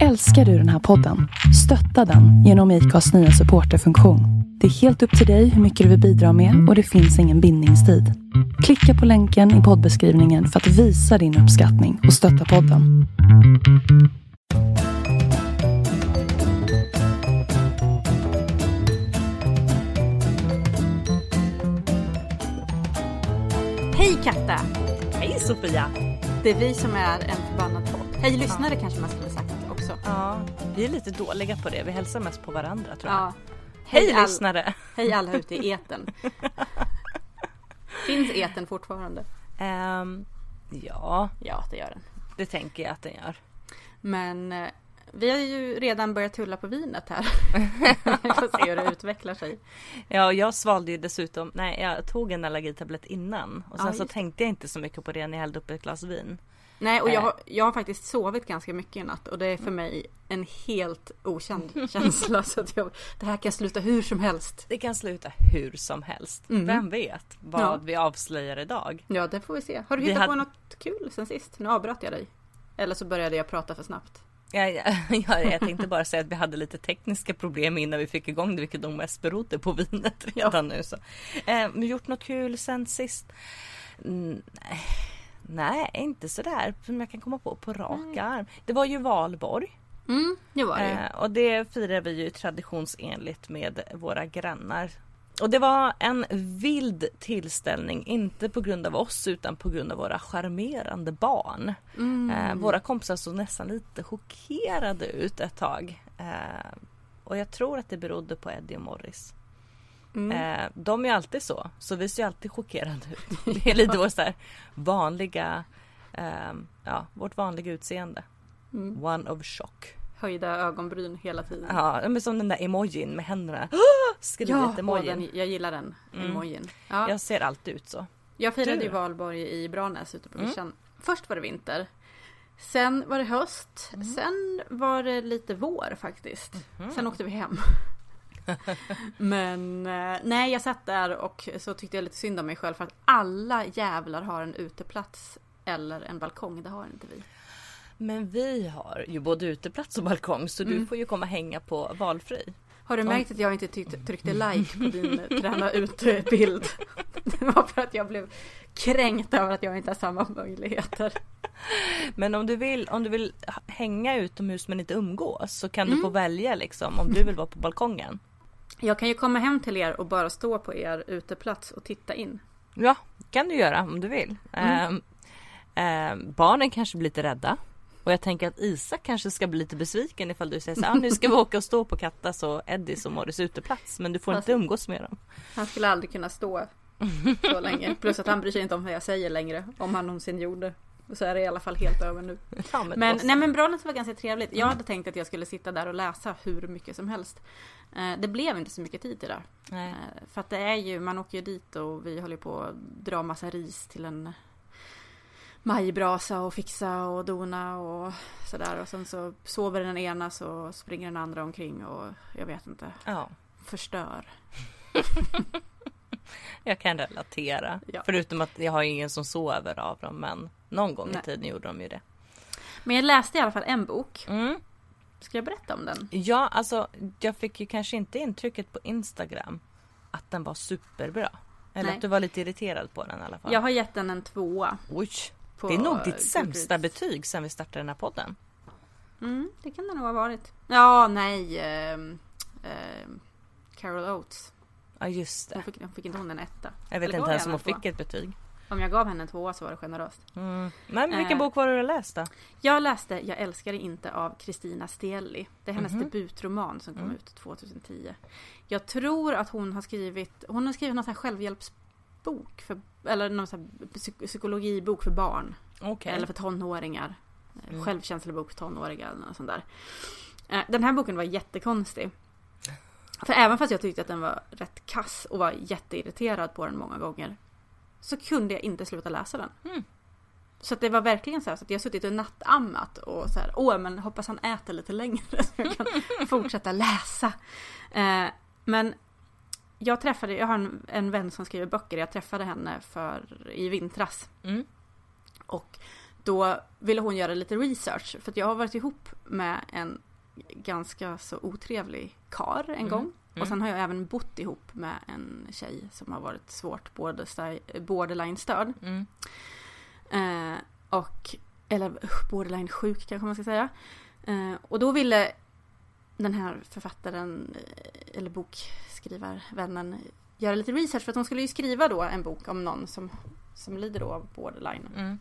Älskar du den här podden? Stötta den genom IKAs nya supporterfunktion. Det är helt upp till dig hur mycket du vill bidra med och det finns ingen bindningstid. Klicka på länken i poddbeskrivningen för att visa din uppskattning och stötta podden. Hej Katta! Hej Sofia! Det är vi som är en förbannad podd. Hej lyssnare kanske man skulle. Ja, vi är lite dåliga på det. Vi hälsar mest på varandra tror jag. Ja. Hej, all- lyssnare! Hej alla ute i eten. Finns eten fortfarande? Ehm, ja, Ja, det gör den. det tänker jag att den gör. Men eh, vi har ju redan börjat tulla på vinet här. vi får se hur det utvecklar sig. Ja, jag svalde ju dessutom, nej jag tog en allergitablett innan och sen Ja, så tänkte jag inte så mycket på det när jag hällde upp ett glas vin. Nej, och jag, har- jag har faktiskt sovit ganska mycket i natt och det är för mig en helt okänd känsla. Så att jag, det här kan sluta hur som helst. Det kan sluta hur som helst. Mm. Vem vet vad Ja. vi avslöjar idag? Ja, det får vi se. Har du Vi hittat på hade- något kul sen sist? Nu avbröt jag dig. Eller så började jag prata för snabbt. Ja, ja, ja, jag tänkte bara säga att vi hade lite tekniska problem innan vi fick igång det, vilket nog mest berodde på vinet redan nu. Så. Eh, gjort något kul sen sist? Mm, nej. Nej, inte sådär som jag kan komma på på rak arm. Det var ju valborg Mm, det var det eh, och det firar vi ju traditionsenligt med våra grannar. Och det var en vild tillställning, inte på grund av oss utan på grund av våra charmerande barn. Mm. Eh, våra kompisar såg nästan lite chockerade ut ett tag. Eh, och jag tror att det berodde på Eddie och Morris. Mm. Eh, de är alltid så, så vi ser ju alltid chockerade ut. Det är lite vårt så här vanliga, eh, ja, vårt vanliga utseende. Mm. One of shock. Höjda ögonbryn hela tiden. Ja, men som den där emojin med händerna. Skrivit Ja, emojin. den, jag gillar den Mm. emojin. Ja, Jag ser alltid ut så. jag firade du ju valborg i Branäs ute på Mm. vischan. Först var det vinter. Sen var det höst. Mm. Sen var det lite vår faktiskt. Mhm. Sen åkte vi hem. Men eh, nej, jag satt där och så tyckte jag lite synd om mig själv för att alla jävlar har en uteplats eller en balkong. Det har inte vi. Men vi har ju både uteplats och balkong så du Mm. får ju komma och hänga på valfri. Har du märkt att jag inte tryckte like på din träna ut-bild? Det var för att jag blev kränkt över att jag inte har samma möjligheter. Men om du vill, om du vill hänga utomhus men inte umgås så kan du Mm. få välja liksom om du vill vara på balkongen. Jag kan ju komma hem till er och bara stå på er uteplats och titta in. Ja, kan du göra om du vill. Mm. Ehm, barnen kanske blir lite rädda. Och jag tänker att Isak kanske ska bli lite besviken ifall du säger så här, ah, nu ska vi åka och stå på Kattas och Eddies och Morris uteplats men du får Fast- inte umgås med dem. Han skulle aldrig kunna stå så länge. Plus att han bryr sig inte om vad jag säger längre. Om han någonsin gjorde. Och så är det i alla fall helt över nu. Ja, men Men, nej men Branäs var ganska trevligt. Jag hade tänkt att jag skulle sitta där och läsa hur mycket som helst. Eh, Det blev inte så mycket tid till det. Nej. Eh, För att det är ju, man åker ju dit och vi håller på att dra massa ris till en majbrasa och fixa och dona och sådär. Och sen så sover den ena så springer den andra omkring och jag vet inte, Ja, förstör. jag kan relatera. Ja. Förutom att jag har ingen som sover av dem men någon gång Nej. i tiden gjorde de ju det. Men jag läste i alla fall en bok. Mm. Ska jag berätta om den? Ja, alltså jag fick ju kanske inte intrycket på Instagram att den var superbra. Eller Nej. att du var lite irriterad på den i alla fall. Jag har gett den en tvåa. Oj, det är nog ditt Goodreads. sämsta betyg sen vi startade den här podden. Mm, det kan det nog ha varit. Ja, nej. ehm, ehm, Carol Oates. Ja just det. Hon fick, hon fick inte hon en etta? Jag vet Eller inte ens om hon fick ett betyg. Om jag gav henne en tvåa så var det generöst. Mm. Men vilken Eh. bok var det du läste? Jag läste Jag älskar dig inte av Kristina Steli. Det är hennes Mhm. debutroman som kom Mm. ut 2010. Jag tror att hon har skrivit, hon har skrivit någon sån här självhjälpsbok. För, eller någon sån psykologibok för barn. Okej. Eller för tonåringar. Mm. Självkänselsebok för tonåringar eller något sånt där. Eh, Den här boken var jättekonstig. För även fast jag tyckte att den var rätt kass och var jätteirriterad på den många gånger. Så kunde jag inte sluta läsa den. Mm. Så det var verkligen så, här, så att jag suttit och nattammat och så här, åh men hoppas han äter lite längre så jag kan fortsätta läsa. Eh, men jag träffade, jag har en, en vän som skriver böcker, jag träffade henne för, i vintras. Mm. Och då ville hon göra lite research. För jag har varit ihop med en ganska så otrevlig kar en Mm. gång. Mm. Och sen har jag även bott ihop med en tjej som har varit svårt border- borderline-störd. Mm. Eh, och, eller usch, borderline sjuk kanske man ska säga. Eh, och då ville den här författaren, eh, eller bokskrivarvännen, göra lite research för att hon skulle ju skriva då en bok om någon som, som lider då av borderline. Mm.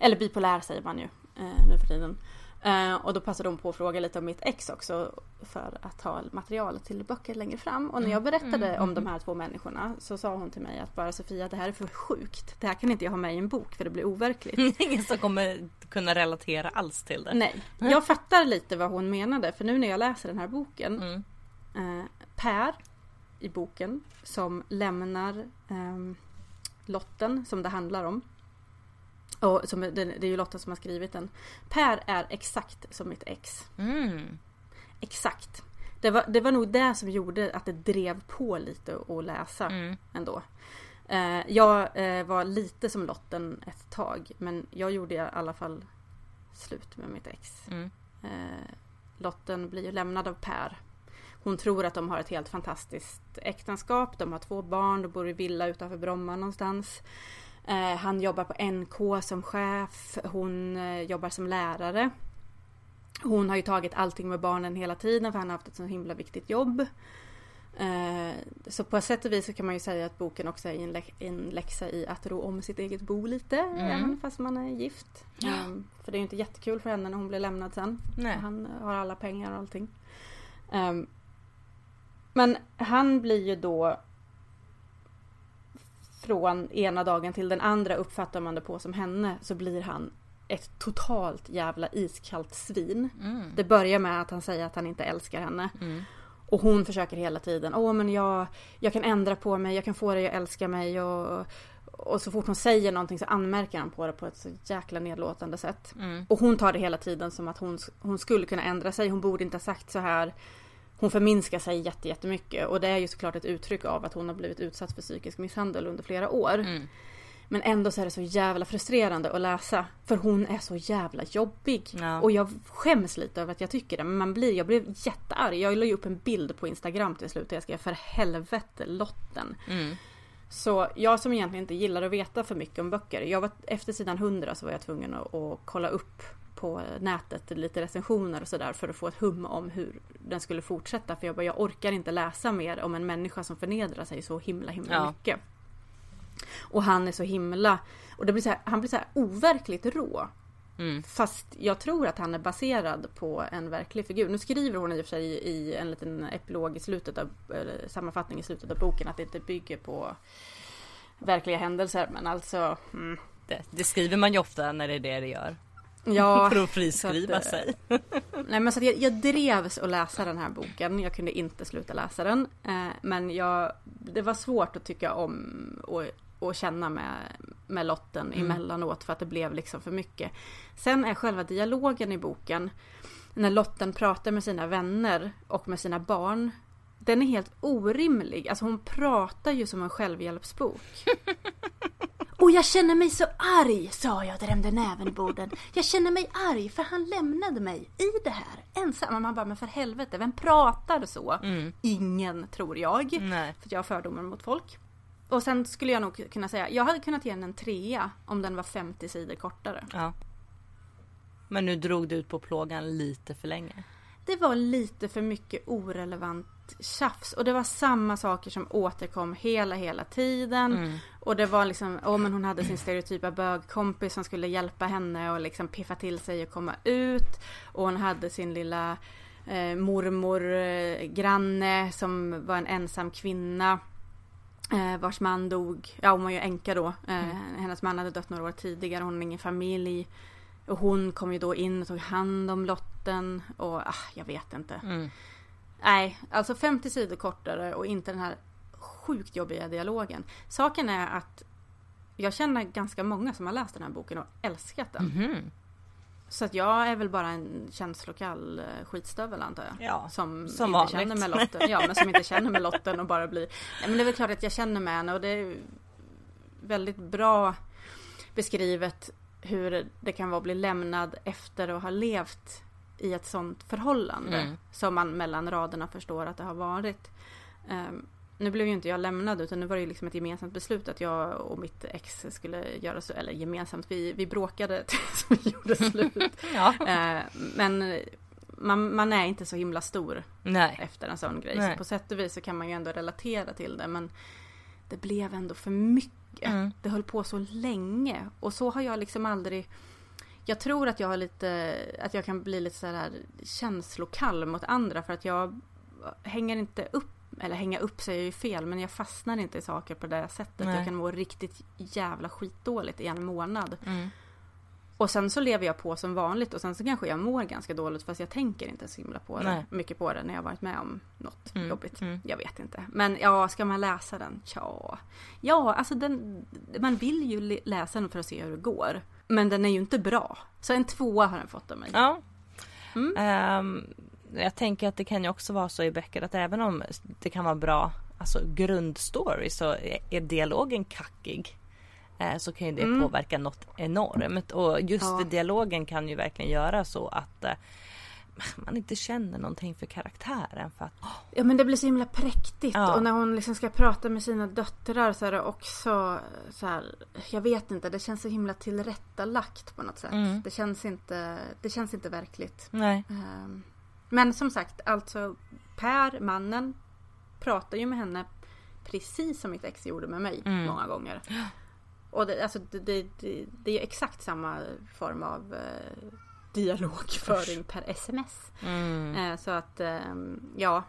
Eller bipolär säger man ju eh, nu för tiden. Eh, och då passade hon på att fråga lite om mitt ex också för att ha material till böcker längre fram. Och när jag berättade Mm, om mm, de här två människorna så sa hon till mig att bara Sofia det här är för sjukt. Det här kan inte jag ha med i en bok för det blir overkligt. Ingen som kommer kunna relatera alls till det. Nej, jag fattar lite vad hon menade för nu när jag läser den här boken Mm. eh, Per i boken som lämnar ehm, Lotten som det handlar om. Och som, det, det är ju Lotta som har skrivit den. Per är exakt som mitt ex. Mm. Exakt. Det var, det var nog det som gjorde att det drev på lite att läsa Mm. ändå. Eh, jag eh, var lite som Lotten ett tag men jag gjorde i alla fall slut med mitt ex. Mm. Eh, Lotten blir ju lämnad av Per. Hon tror att de har ett helt fantastiskt äktenskap. De har två barn, de bor i villa utanför Bromma någonstans. Eh, han jobbar på NK som chef. Hon eh, jobbar som lärare. Hon har ju tagit allting med barnen hela tiden för han har haft ett så himla viktigt jobb. Eh, så på sätt och vis så kan man ju säga att boken också är en, lä- en läxa i att ro om sitt eget bo lite. Även fast man är gift. Ja. Ehm, för det är ju inte jättekul för henne när hon blir lämnad sen. Nej. Han har alla pengar och allting. Ehm, men han blir ju då från ena dagen till den andra uppfattar man det på som henne så blir han ett totalt jävla iskallt svin. Mm. Det börjar med att han säger att han inte älskar henne. Mm. Och hon försöker hela tiden. Åh men jag, jag kan ändra på mig, jag kan få dig att älska mig. Och, och så fort hon säger någonting så anmärker han på det på ett så jäkla nedlåtande sätt. Mm. Och hon tar det hela tiden som att hon, hon skulle kunna ändra sig. Hon borde inte ha sagt så här. Hon förminskar sig jätte, jättemycket. Och det är ju såklart ett uttryck av att hon har blivit utsatt för psykisk misshandel under flera år. Mm. Men ändå så är det så jävla frustrerande att läsa. För hon är så jävla jobbig. Ja. Och jag skäms lite över att jag tycker det. Men man blir, jag blev jättearg. Jag la ju upp en bild på Instagram till slut. Och jag skrev för helvete Lotten. Mm. Så jag som egentligen inte gillar att veta för mycket om böcker. Jag var, efter sidan 100 så var jag tvungen att, att kolla upp på nätet lite recensioner och sådär för att få ett hum om hur den skulle fortsätta. För jag bara, jag orkar inte läsa mer om en människa som förnedrar sig så himla himla Ja. mycket. Och han är så himla... Och det blir så här, han blir så här overkligt rå. Mm. Fast jag tror att han är baserad på en verklig figur. Nu skriver hon i och för sig i en liten epilog i slutet av, sammanfattning i slutet av boken att det inte bygger på verkliga händelser. Men alltså, mm, Det, det skriver man ju ofta när det är det det gör. Ja. För att friskriva att, sig. Nej men så jag, jag drevs att läsa den här boken. Jag kunde inte sluta läsa den. Eh, men jag, det var svårt att tycka om och, och känna med, med Lotten Mm. emellanåt för att det blev liksom för mycket. Sen är själva dialogen i boken när Lotten pratar med sina vänner och med sina barn. Den är helt orimlig. Alltså hon pratar ju som en självhjälpsbok. Och jag känner mig så arg, sa jag och drämde näven i borden. Jag känner mig arg för han lämnade mig i det här ensam. Och Man bara, men för helvete, vem pratar så? Mm. Ingen, tror jag. Nej. För jag har fördomar mot folk. Och sen skulle jag nog kunna säga, jag hade kunnat ge den en trea om den var 50 sidor kortare. Ja. Men nu drog du ut på plågan lite för länge. Det var lite för mycket orelevant tjafs och det var samma saker som återkom hela, hela tiden. Mm. Och det var liksom, åh men hon hade sin stereotypa bögkompis som skulle hjälpa henne och liksom piffa till sig och komma ut. Och hon hade sin lilla eh, mormor, eh, granne som var en ensam kvinna. Eh, vars man dog, ja hon var ju änka då. Eh, Hennes man hade dött några år tidigare, hon har ingen familj. Och hon kom ju då in och tog hand om lotten och ah, jag vet inte. Mm. Nej, alltså 50 sidor kortare och inte den här sjukt jobbiga dialogen. Saken är att jag känner ganska många som har läst den här boken och älskat den. Mhm. Så att jag är väl bara en känslokall eh, skitstövel antar jag. Ja, Som, som inte känner med lotten. Ja, men som inte känner med lotten och bara blir... Nej, men det är väl klart att jag känner med henne och det är väldigt bra beskrivet hur det kan vara att bli lämnad efter att ha levt i ett sånt förhållande. Mm. Som man mellan raderna förstår att det har varit. Ehm, nu blev ju inte jag lämnad utan nu var det ju liksom ett gemensamt beslut att jag och mitt ex skulle göra så, eller gemensamt, vi, vi bråkade tills vi gjorde slut. Ja. Ehm, men man, man är inte så himla stor Nej. efter en sån grej. Nej. Så på sätt och vis så kan man ju ändå relatera till det men det blev ändå för mycket. Mm. Det höll på så länge och så har jag liksom aldrig jag tror att jag har lite, att jag kan bli lite så här känslokall mot andra för att jag hänger inte upp, eller hänga upp säger jag ju fel, men jag fastnar inte i saker på det sättet. Nej. Jag kan må riktigt jävla skitdåligt i en månad. Mm. Och sen så lever jag på som vanligt och sen så kanske jag mår ganska dåligt fast jag tänker inte så himla på det, mycket på det när jag varit med om något Mm, jobbigt. mm. Jag vet inte. Men ja, ska man läsa den? Tja. Ja, alltså den, man vill ju läsa den för att se hur det går. Men den är ju inte bra. Så en tvåa har den fått av mig. Ja. Mm. Ehm, jag tänker att det kan ju också vara så i böcker att även om det kan vara bra alltså grundstory så är dialogen kackig. eh, Så kan ju det Mm. påverka något enormt och just Ja. dialogen kan ju verkligen göra så att eh, man inte känner någonting för karaktären för att Ja men det blir så himla präktigt Ja. och när hon liksom ska prata med sina döttrar så är det också så här, jag vet inte, det känns så himla tillrättalagt på något sätt. Mm. Det, känns inte, det känns inte verkligt. nej. Ehm, Men som sagt, alltså Per, mannen, pratar ju med henne precis som mitt ex gjorde med mig Mm. många gånger. Och det, alltså, det, det, det, är exakt samma form av eh, dialogföring per sms. Mm. Eh, så att, ehm, ja.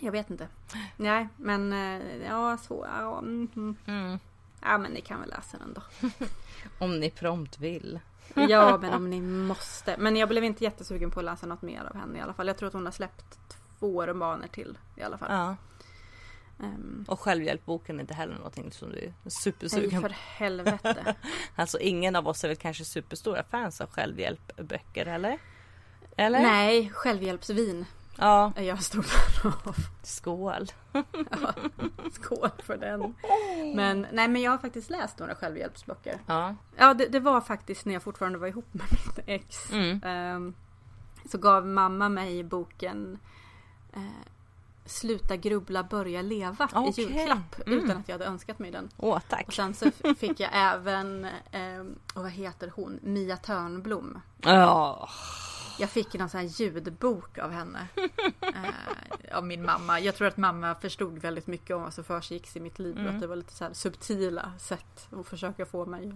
Jag vet inte. Nej, men eh, ja, så. Ja, mm, mm. Mm. ja, men ni kan väl läsa den då. Om ni prompt vill. Ja, men om ni måste. Men jag blev inte jättesugen på att läsa något mer av henne i alla fall. Jag tror att hon har släppt två romaner till i alla fall. Ja. Ehm, Och självhjälpboken är inte heller någonting som du är supersugen för på. helvete. Alltså ingen av oss är väl kanske superstora fans av självhjälpböcker eller? Eller? Nej, självhjälpsvin Ja, är jag stor fan av. skål. Ja, skål för den. Men nej, men jag har faktiskt läst några självhjälpsböcker. Ja. Ja, det, det var faktiskt när jag fortfarande var ihop med mitt ex. Mm. Ehm, så gav mamma mig boken eh, Sluta grubbla, börja leva Okej. i julklapp. Mm. Utan att jag hade önskat mig den. Åh Och tack. sen så fick jag även, eh, och vad heter hon, Mia Törnblom. Ja. Jag fick någon sån här ljudbok av henne. Eh, av min mamma. Jag tror att mamma förstod väldigt mycket om vad som försiggick i mitt liv. Mm. Att det var lite så subtila sätt att försöka få mig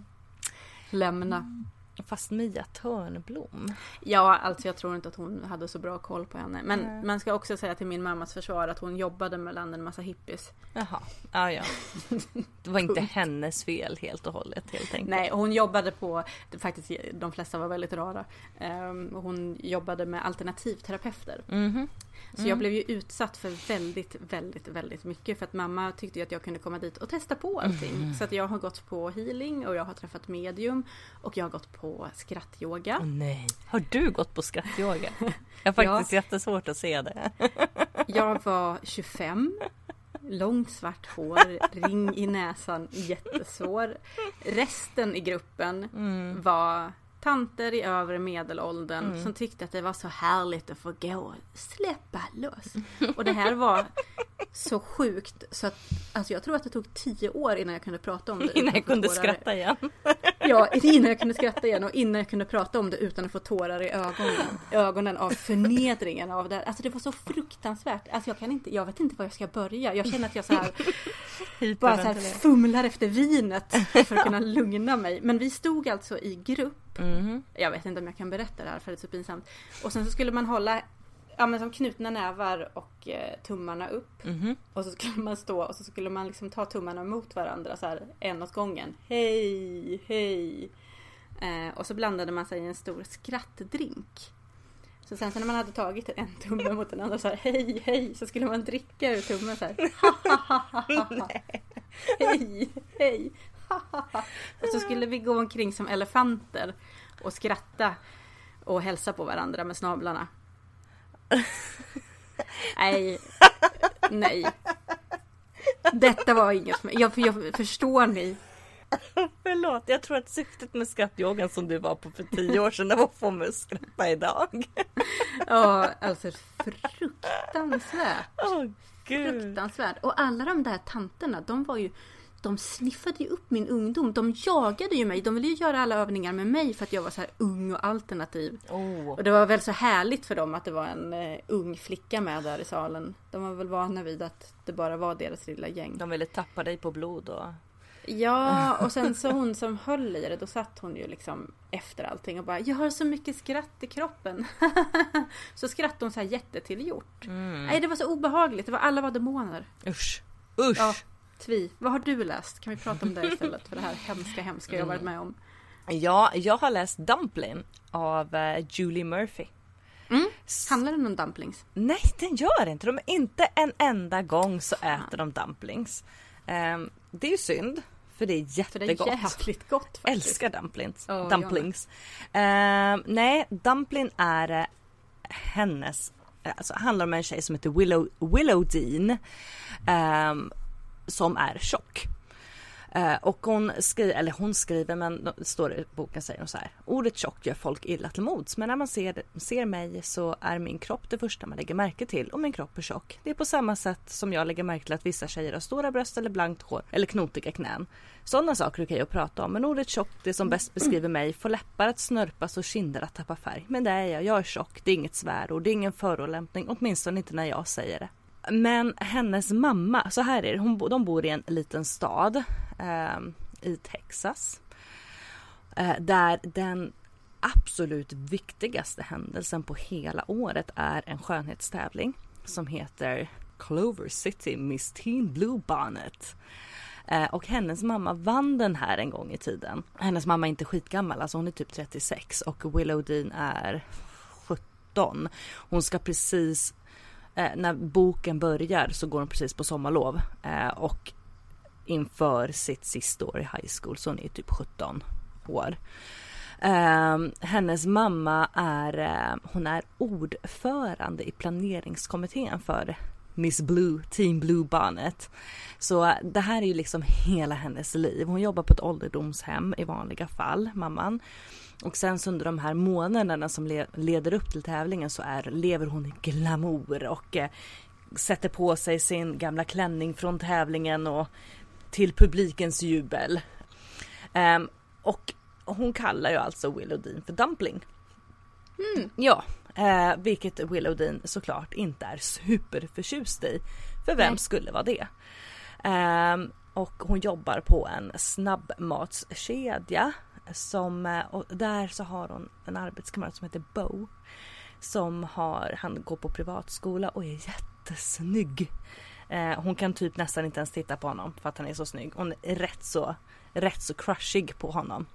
att lämna. Fast Mia Törnblom. Ja, alltså jag tror inte att hon hade så bra koll på henne. Men Nej. man ska också säga till min mammas försvar att hon jobbade mellan en massa hippies. Jaha. Ja, ja. Det var inte hennes fel helt och hållet helt enkelt. Nej, hon jobbade på, faktiskt de flesta var väldigt rara. Ehm, hon jobbade med alternativterapeuter. Mhm. Så Mm. jag blev ju utsatt för väldigt, väldigt, väldigt mycket. För att mamma tyckte att jag kunde komma dit och testa på allting. Mm. Så att jag har gått på healing och jag har träffat medium. Och jag har gått på skrattyoga. Åh nej. Har du gått på skrattyoga? Jag har faktiskt jättesvårt att se det. Jag var 25. Långt svart hår, ring i näsan, jättesvår. Resten i gruppen Mm. var tanter i övre medelåldern Mm. som tyckte att det var så härligt att få gå och släppa loss. Och det här var så sjukt så att alltså jag tror att det tog tio år innan jag kunde prata om det. Innan jag kunde skratta igen. Ja, innan jag kunde skratta igen och innan jag kunde prata om det utan att få tårar i ögonen, ögonen av förnedringen av det. Alltså det var så fruktansvärt. Alltså jag kan inte, jag vet inte var jag ska börja. Jag känner att jag så här bara så här fumlar efter vinet för att kunna lugna mig. Men vi stod alltså i grupp. Mhm. Jag vet inte om jag kan berätta det här för det är så pinsamt. Och sen så skulle man hålla Ja men som knutna nävar och eh, tummarna upp. Mhm. Och så skulle man stå och så skulle man liksom ta tummarna mot varandra så här en åt gången. Hej, hej. Eh, och så blandade man sig i en stor skrattdrink. Så sen så när man hade tagit en tumme mot den andra så här hej, hej. Så skulle man dricka ur tummen så här. hej, hej. och så skulle vi gå omkring som elefanter och skratta och hälsa på varandra med snablarna. Nej, nej. Detta var inget för mig. Jag, jag förstår ni Förlåt, jag tror att syftet med skrattyogan som du var på för tio år sedan det var att få mig att skratta idag. Ja, alltså fruktansvärt. Åh gud. Fruktansvärt. Och alla de där tanterna, de var ju de sniffade ju upp min ungdom. De jagade ju mig. De ville ju göra alla övningar med mig för att jag var så här ung och alternativ. Oh. Och det var väl så härligt för dem att det var en uh, ung flicka med där i salen. De var väl vana vid att det bara var deras lilla gäng. De ville tappa dig på blod och... Ja, och sen så hon som höll i det, då satt hon ju liksom efter allting och bara Jag har så mycket skratt i kroppen. så skrattade hon så här jättetillgjort. Mm. Nej, det var så obehagligt. Det var alla var demoner. Usch. Usch. Ja, Tvi, vad har du läst? Kan vi prata om det istället för det här hemska, hemska jag varit med om? Ja, jag har läst Dumpling av uh, Julie Murphy. Mm. Handlar den om dumplings? Nej, den gör inte de. Inte en enda gång så äter de dumplings. Um, det är ju synd. För det är jättegott. För det är jävligt gott faktiskt. Älskar dumplings. Oh, dumplings. Uh, nej, dumpling är uh, hennes, alltså handlar om en tjej som heter Willow, Willow Dean. Um, som är tjock. Eh, och hon skriver, eller hon skriver, men det står i boken säger hon så här. Ordet tjock gör folk illa till mods, men när man ser, ser mig så är min kropp det första man lägger märke till och min kropp är tjock. Det är på samma sätt som jag lägger märke till att vissa tjejer har stora bröst eller blankt hår eller knotiga knän. Sådana saker är okej att prata om, men ordet tjock, det som bäst beskriver mig, får läppar att snörpas och kinder att tappa färg. Men det är jag, jag är tjock, det är inget svärord, det är ingen förolämpning, åtminstone inte när jag säger det. Men hennes mamma, så här är det, hon, de bor i en liten stad eh, i Texas. Eh, där den absolut viktigaste händelsen på hela året är en skönhetstävling som heter Clover City Miss Teen Blue Bonnet. Eh, och hennes mamma vann den här en gång i tiden. Hennes mamma är inte skitgammal, alltså hon är typ 36 och Willow Dean är 17. Hon ska precis eh, när boken börjar så går hon precis på sommarlov eh, och inför sitt sista år i high school så hon är typ 17 år. Eh, hennes mamma är, eh, hon är ordförande i planeringskommittén för Miss Blue, Team Blue Bonnet. Så eh, det här är ju liksom hela hennes liv. Hon jobbar på ett ålderdomshem i vanliga fall, mamman. Och sen så under de här månaderna som le leder upp till tävlingen så är, lever hon i glamour och eh, sätter på sig sin gamla klänning från tävlingen och till publikens jubel. Um, och hon kallar ju alltså Willow Dean för Dumpling. Mm. Ja, eh, vilket Willow Dean såklart inte är superförtjust i. För vem Nej. skulle vara det? Um, och hon jobbar på en snabbmatskedja som, eh, och där så har hon en arbetskamrat som heter Bo. Som har, han går på privatskola och är jättesnygg. Eh, hon kan typ nästan inte ens titta på honom för att han är så snygg. Hon är rätt så, rätt så crushig på honom.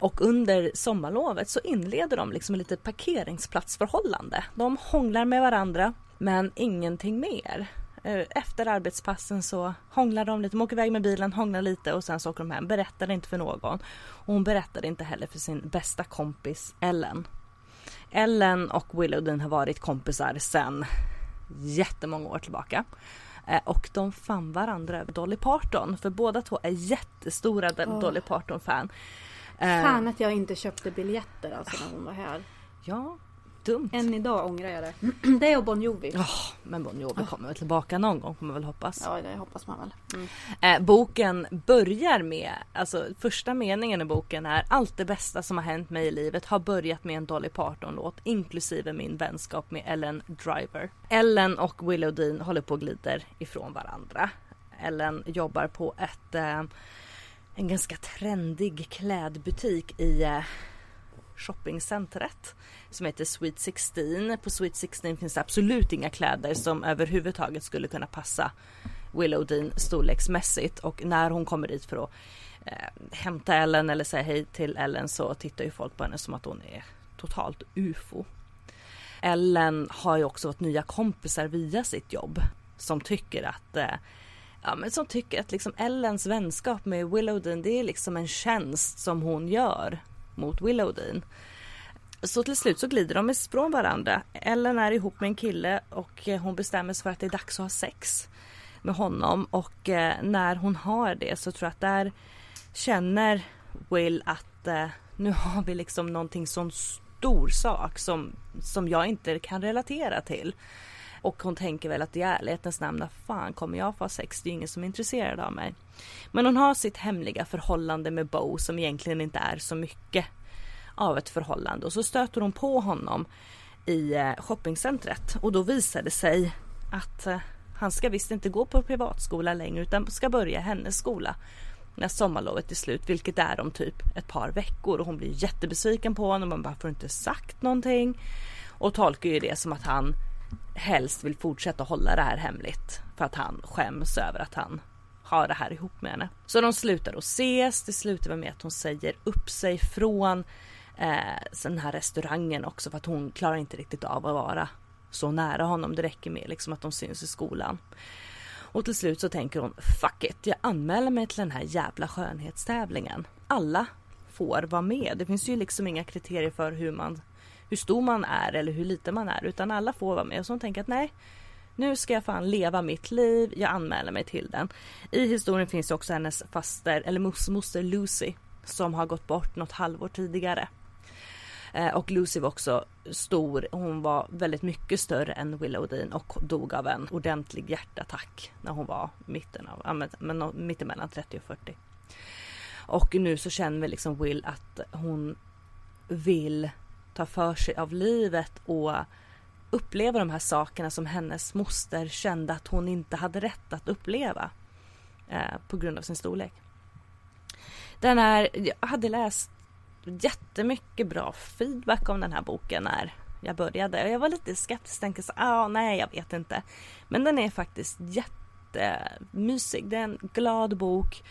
Och under sommarlovet så inleder de liksom ett litet parkeringsplatsförhållande. De hånglar med varandra men ingenting mer. Eh, efter arbetspassen så hånglar de lite, de åker iväg med bilen, hånglar lite och sen så åker de hem. Berättar inte för någon. Och hon berättade inte heller för sin bästa kompis Ellen. Ellen och Willowden har varit kompisar sen jättemånga år tillbaka. Eh, och de fann varandra över Dolly Parton för båda två är jättestora oh. Dolly Parton-fan. Fan att jag inte köpte biljetter alltså när hon var här. Ja, dumt. Än idag ångrar jag det. Det och Bon Jovi. Oh, men Bon Jovi oh. kommer väl tillbaka någon gång får man väl hoppas. Ja det hoppas man väl. Mm. Eh, boken börjar med, alltså första meningen i boken är allt det bästa som har hänt mig i livet har börjat med en Dolly Parton låt inklusive min vänskap med Ellen Driver. Ellen och Willow Dean håller på och glider ifrån varandra. Ellen jobbar på ett eh, en ganska trendig klädbutik i eh, shoppingcentret som heter Sweet 16. På Sweet 16 finns det absolut inga kläder som överhuvudtaget skulle kunna passa Willow Dean storleksmässigt och när hon kommer dit för att eh, hämta Ellen eller säga hej till Ellen så tittar ju folk på henne som att hon är totalt ufo. Ellen har ju också fått nya kompisar via sitt jobb som tycker att eh, ja, men som tycker att liksom Ellens vänskap med Willowden det är liksom en tjänst som hon gör mot Willowdean. Så till slut så glider de ifrån varandra. Ellen är ihop med en kille och eh, hon bestämmer sig för att det är dags att ha sex med honom och eh, när hon har det så tror jag att där känner Will att eh, nu har vi liksom någonting sån stor sak som, som jag inte kan relatera till. Och hon tänker väl att i ärlighetens namn, när fan kommer jag få sex? Det är ju ingen som är intresserad av mig. Men hon har sitt hemliga förhållande med Bo som egentligen inte är så mycket av ett förhållande och så stöter hon på honom i eh, shoppingcentret och då visar det sig att eh, han ska visst inte gå på privatskola längre utan ska börja hennes skola när sommarlovet är slut, vilket är om typ ett par veckor och hon blir jättebesviken på honom. Man bara får inte sagt någonting och tolkar ju det som att han helst vill fortsätta hålla det här hemligt för att han skäms över att han har det här ihop med henne. Så de slutar att ses. Det slutar med att hon säger upp sig från eh, den här restaurangen också för att hon klarar inte riktigt av att vara så nära honom. Det räcker med liksom att de syns i skolan. Och till slut så tänker hon fuck it, jag anmäler mig till den här jävla skönhetstävlingen. Alla får vara med. Det finns ju liksom inga kriterier för hur man hur stor man är eller hur liten man är utan alla får vara med. Och så hon tänker att nej, nu ska jag fan leva mitt liv, jag anmäler mig till den. I historien finns också hennes faster, eller moster Lucy, som har gått bort något halvår tidigare. Eh, och Lucy var också stor, hon var väldigt mycket större än Willow Dean och dog av en ordentlig hjärtattack när hon var mitten av, men, mittemellan 30 och 40. Och nu så känner vi liksom Will att hon vill ta för sig av livet och uppleva de här sakerna som hennes moster kände att hon inte hade rätt att uppleva eh, på grund av sin storlek. Den är, jag hade läst jättemycket bra feedback om den här boken när jag började och jag var lite skeptisk, tänkte så ah, nej jag vet inte. Men den är faktiskt jättemysig, det är en glad bok.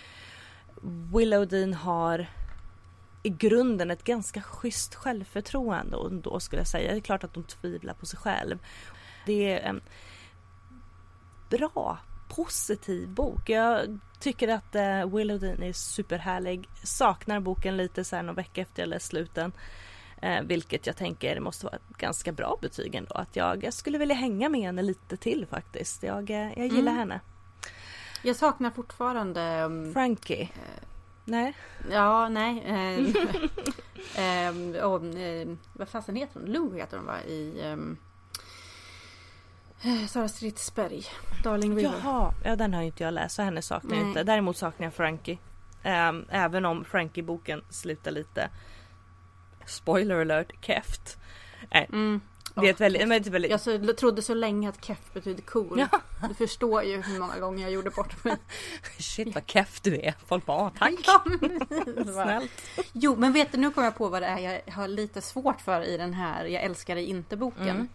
Willow Dean har i grunden ett ganska schysst självförtroende och då skulle jag säga. Det är klart att de tvivlar på sig själv. Det är en bra, positiv bok. Jag tycker att uh, Willow Dean är superhärlig. Saknar boken lite så här någon vecka efter jag läst sluten. Uh, vilket jag tänker måste vara ett ganska bra betyg ändå. Att jag, jag skulle vilja hänga med henne lite till faktiskt. Jag, uh, jag gillar mm. henne. Jag saknar fortfarande um, Frankie. Nej. Ja, nej. Eh, eh, och, eh, vad fasen heter hon? Lou heter hon va? I ehm, eh, Sara Stridsberg. Darling River. Jaha, ja den har inte jag läst så henne saknar jag inte. Däremot saknar jag Frankie. Um, även om Frankie-boken slutar lite Spoiler alert, keft. Nej, mm. Det är ett väldigt, men väldigt... Jag så, trodde så länge att keff betyder cool. Ja. Du förstår ju hur många gånger jag gjorde bort mig. Shit vad keff du är. Folk bara, tack. Ja, Snällt. Jo, men vet du, nu kommer jag på vad det är jag har lite svårt för i den här Jag älskar dig inte boken. Mm.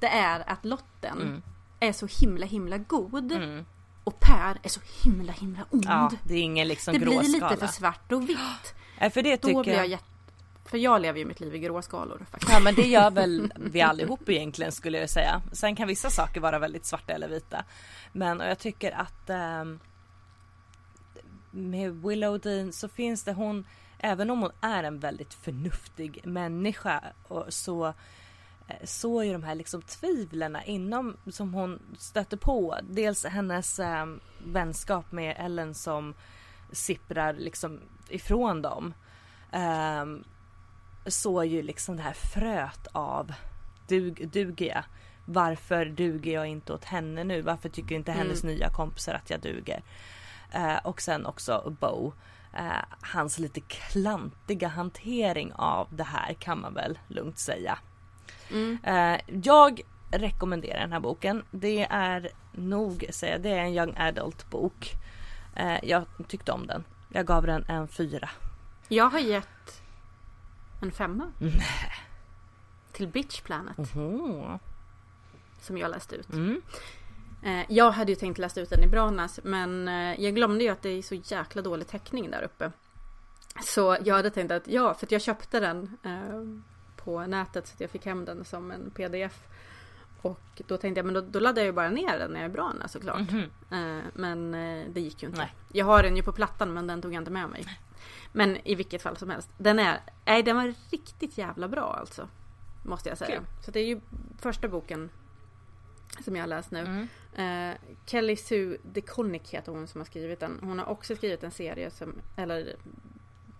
Det är att Lotten mm. är så himla himla god. Mm. Och Per är så himla himla ond. Ja, det är ingen liksom Det blir lite för svart och vitt. Ja, för det tycker Då blir jag jätte för jag lever ju mitt liv i gråskalor. Faktiskt. Ja men det gör väl vi allihop egentligen skulle jag säga. Sen kan vissa saker vara väldigt svarta eller vita. Men och jag tycker att eh, med Willow Dean så finns det hon, även om hon är en väldigt förnuftig människa och så eh, så är de här liksom tvivlen inom som hon stöter på. Dels hennes eh, vänskap med Ellen som sipprar liksom ifrån dem. Um, så ju liksom det här fröet av dug, duger jag? Varför duger jag inte åt henne nu? Varför tycker inte hennes mm. nya kompisar att jag duger? Eh, och sen också Bo. Eh, hans lite klantiga hantering av det här kan man väl lugnt säga. Mm. Eh, jag rekommenderar den här boken. Det är nog, säga, det är en young adult bok. Eh, jag tyckte om den. Jag gav den en fyra. Jag har gett en femma. Nej. Till Bitch Planet. Mm. Som jag läste ut. Mm. Eh, jag hade ju tänkt läsa ut den i Branas men eh, jag glömde ju att det är så jäkla dålig täckning där uppe. Så jag hade tänkt att ja, för att jag köpte den eh, på nätet så att jag fick hem den som en pdf. Och då tänkte jag men då, då laddar jag ju bara ner den när jag är i Brana såklart. Mm -hmm. men det gick ju inte. Nej. Jag har den ju på plattan men den tog jag inte med mig. Men i vilket fall som helst. Den är, nej den var riktigt jävla bra alltså. Måste jag säga. Cool. Så det är ju första boken Som jag har läst nu. Mm. Eh, Kelly Sue DeConnick heter hon som har skrivit den. Hon har också skrivit en serie som, eller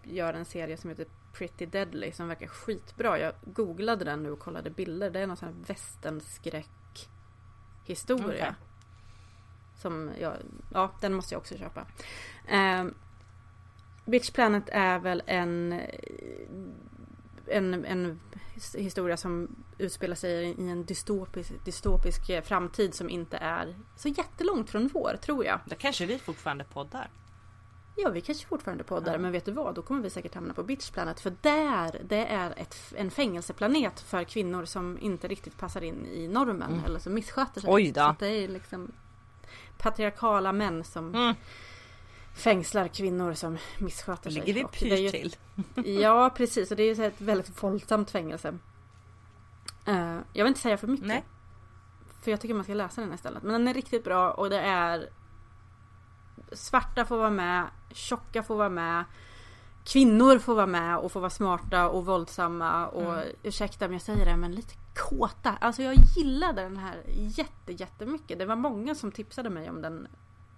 gör en serie som heter Pretty Deadly som verkar skitbra. Jag googlade den nu och kollade bilder. Det är någon sån här västernskräck historia. Okej. Som jag, ja den måste jag också köpa. Eh, Bitch Planet är väl en, en, en historia som utspelar sig i en dystopisk, dystopisk framtid som inte är så jättelångt från vår, tror jag. Då kanske vi fortfarande poddar. Ja, vi kanske fortfarande poddar, Ja. men vet du vad? Då kommer vi säkert hamna på Bitch Planet. För där, det är ett, en fängelseplanet för kvinnor som inte riktigt passar in i normen Mm. eller som missköter sig. Oj då. Så det är liksom patriarkala män som Mm. Fängslar kvinnor som missköter sig. Ligger det ju pyrt till? Ja, precis. Och det är ju ett väldigt våldsamt fängelse. Eh, jag vill inte säga för mycket. Nej. För jag tycker man ska läsa den istället. Men den är riktigt bra och det är Svarta får vara med, tjocka får vara med, kvinnor får vara med och får vara smarta och våldsamma och Mm. ursäkta om jag säger det men lite kåta. Alltså jag gillade den här jätte, jättemycket. Det var många som tipsade mig om den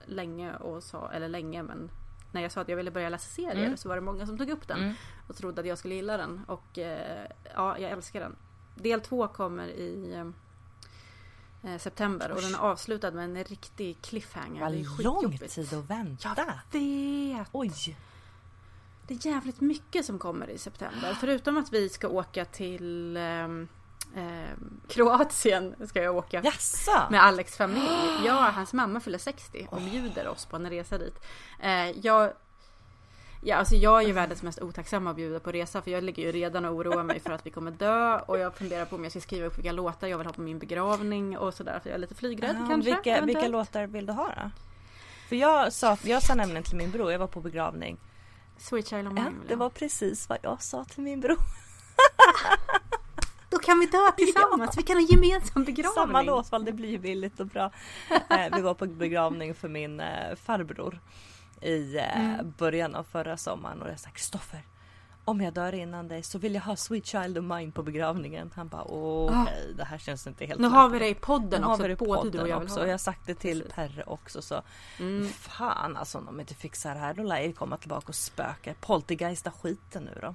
länge och sa, eller länge men när jag sa att jag ville börja läsa serier Mm. så var det många som tog upp den Mm. och trodde att jag skulle gilla den. Och eh, ja, jag älskar den. Del två kommer i eh, september och den är avslutad med en riktig cliffhanger. det är Vad lång tid att vänta. Jag vet! Oj! Det är jävligt mycket som kommer i september. Förutom att vi ska åka till ehm, ehm, Kroatien ska jag åka. Jaså? Med Alex familj. Ja, hans mamma fyller 60 och bjuder oss på en resa dit. Eh, jag, ja, alltså jag är ju världens mest otacksamma att bjuda på resa för jag ligger ju redan och oroar mig för att vi kommer dö och jag funderar på om jag ska skriva upp vilka låtar jag vill ha på min begravning och sådär för jag är lite flygrädd Ja, kanske. vilka, vilka låtar vill du ha då? För jag sa, jag sa nämligen till min bror, jag var på begravning. Sweet Child of Ja, Mine vill det var precis vad jag sa till min bror. Då kan vi dö tillsammans, vi kan ha gemensam begravning. Samma låtval, det blir billigt och bra. Eh, vi var på begravning för min eh, farbror i eh, Mm. början av förra sommaren och jag sa Kristoffer om jag dör innan dig så vill jag ha Sweet Child of Mine på begravningen. Han bara okej, det här känns inte helt Ah. Nu har vi lämpligt." det i podden också, vi det i både podden du och jag vill också och jag har sagt det till Precis. Perre också så Mm. fan alltså om de inte fixar det här då lär jag komma tillbaka och spöka. Poltergeista skiten nu då.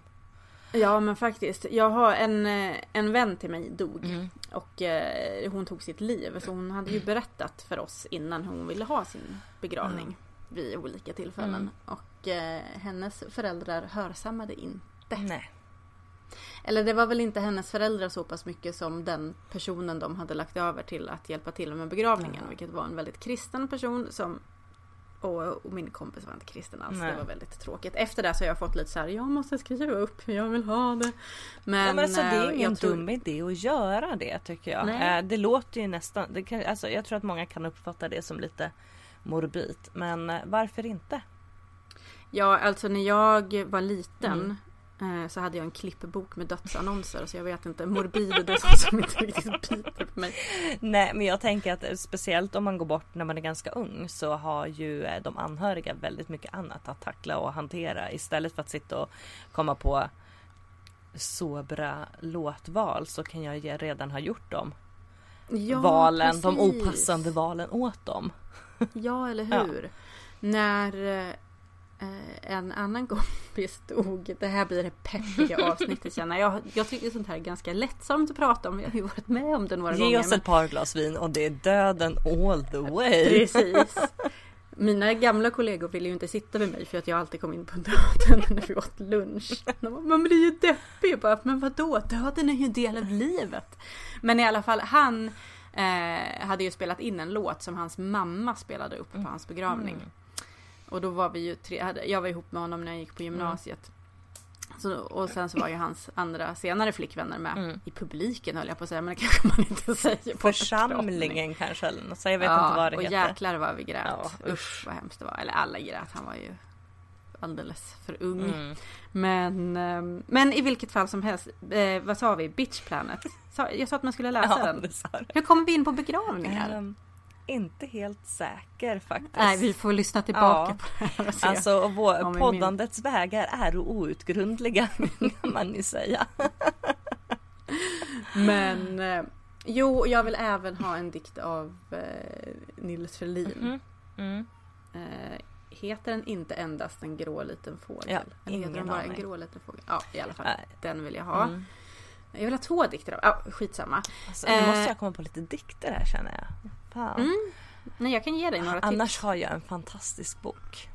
Ja men faktiskt. Jag har en, eh, en vän till mig dog. Mm. Och eh, hon tog sitt liv. Så hon hade ju berättat för oss innan hon ville ha sin begravning. Vid olika tillfällen. Mm. Och eh, hennes föräldrar hörsammade inte. Nej. Eller det var väl inte hennes föräldrar så pass mycket som den personen de hade lagt över till att hjälpa till med begravningen. Vilket var en väldigt kristen person som och, och min kompis var inte kristen alls. Nej. Det var väldigt tråkigt. Efter det så har jag fått lite så här, jag måste skriva upp hur jag vill ha det. Men, ja, men alltså, det eh, är ingen jag tror- dum idé att göra det tycker jag. Nej. Eh, det låter ju nästan, det kan, alltså, jag tror att många kan uppfatta det som lite morbid. Men eh, varför inte? Ja, alltså när jag var liten Mm. Eh, så hade jag en klippbok med dödsannonser. Så jag vet inte, morbid det är sånt som inte riktigt biter på mig. Nej men jag tänker att speciellt om man går bort när man är ganska ung så har ju eh, de anhöriga väldigt mycket annat att tackla och hantera istället för att sitta och komma på sobra låtval så kan jag redan ha gjort dem. Ja, valen, de precis. opassande valen åt dem. Ja, eller Ja. hur? När eh, en annan kompis dog. Det här blir det peppiga avsnittet känner jag. Jag tycker sånt här är ganska lättsamt att prata om. Jag har ju varit med om det några Ge gånger. oss ett par glas vin och det är döden all the way. Precis. Mina gamla kollegor ville ju inte sitta med mig för att jag alltid kom in på döden när vi åt lunch. Bara, Man blir ju deppig. Jag bara, men vadå? Döden är ju en del av livet. Men i alla fall, han eh, hade ju spelat in en låt som hans mamma spelade upp på hans begravning. Mm. Och då var vi ju tre, jag var ihop med honom när jag gick på gymnasiet. Så, och sen så var ju hans andra senare flickvänner med Mm. i publiken höll jag på att säga, men det kanske man inte säger på. Församlingen kanske eller något så jag vet inte vad det och heter. jäklar vad vi grät. Ja, usch. usch. vad hemskt det var. Eller alla grät, han var ju alldeles för ung. Mm. Men, ehm, men i vilket fall som helst, eh, vad sa vi? Bitch Planet. Jag sa att man skulle läsa Ja, den. Hur kommer vi in på begravningar? Ehm, inte helt säker faktiskt. Nej, vi får lyssna tillbaka Ja. på det här och se. Alltså vår, poddandets vägar är outgrundliga kan man ju säga. Men eh, Jo, jag vill även ha en dikt av eh, Nils Ferlin. Mhm. Mm. Eh, heter den inte endast en grå liten fågel? Ja, Eller heter den bara en aning. grå liten fågel? Ja, i alla fall. Nej. Den vill jag ha. Mm. Jag vill ha två dikter av. Ja, skitsamma. Alltså, nu Eh. måste jag komma på lite dikter här känner jag. Fan. Mm. Nej, jag kan ge dig några Annars tips. har jag en fantastisk bok.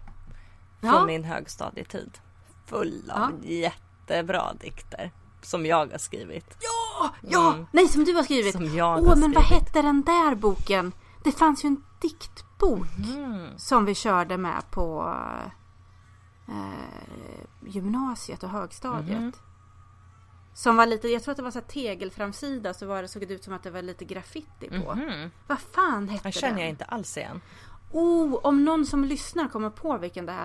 Från Ja. min högstadietid. Full av jättebra dikter. Som jag har skrivit. Ja, ja! Mm. Nej, som du har skrivit. Som jag Åh, har men vad skrivit. hette den där boken? Det fanns ju en diktbok Mm. som vi körde med på eh, gymnasiet och högstadiet. Mhm. Som var lite, jag tror att det var så tegelframsida så var det, såg det ut som att det var lite graffiti på. Mhm. Vad fan hette Den känner den? jag inte alls igen. Oh, om någon som lyssnar kommer på vilken det här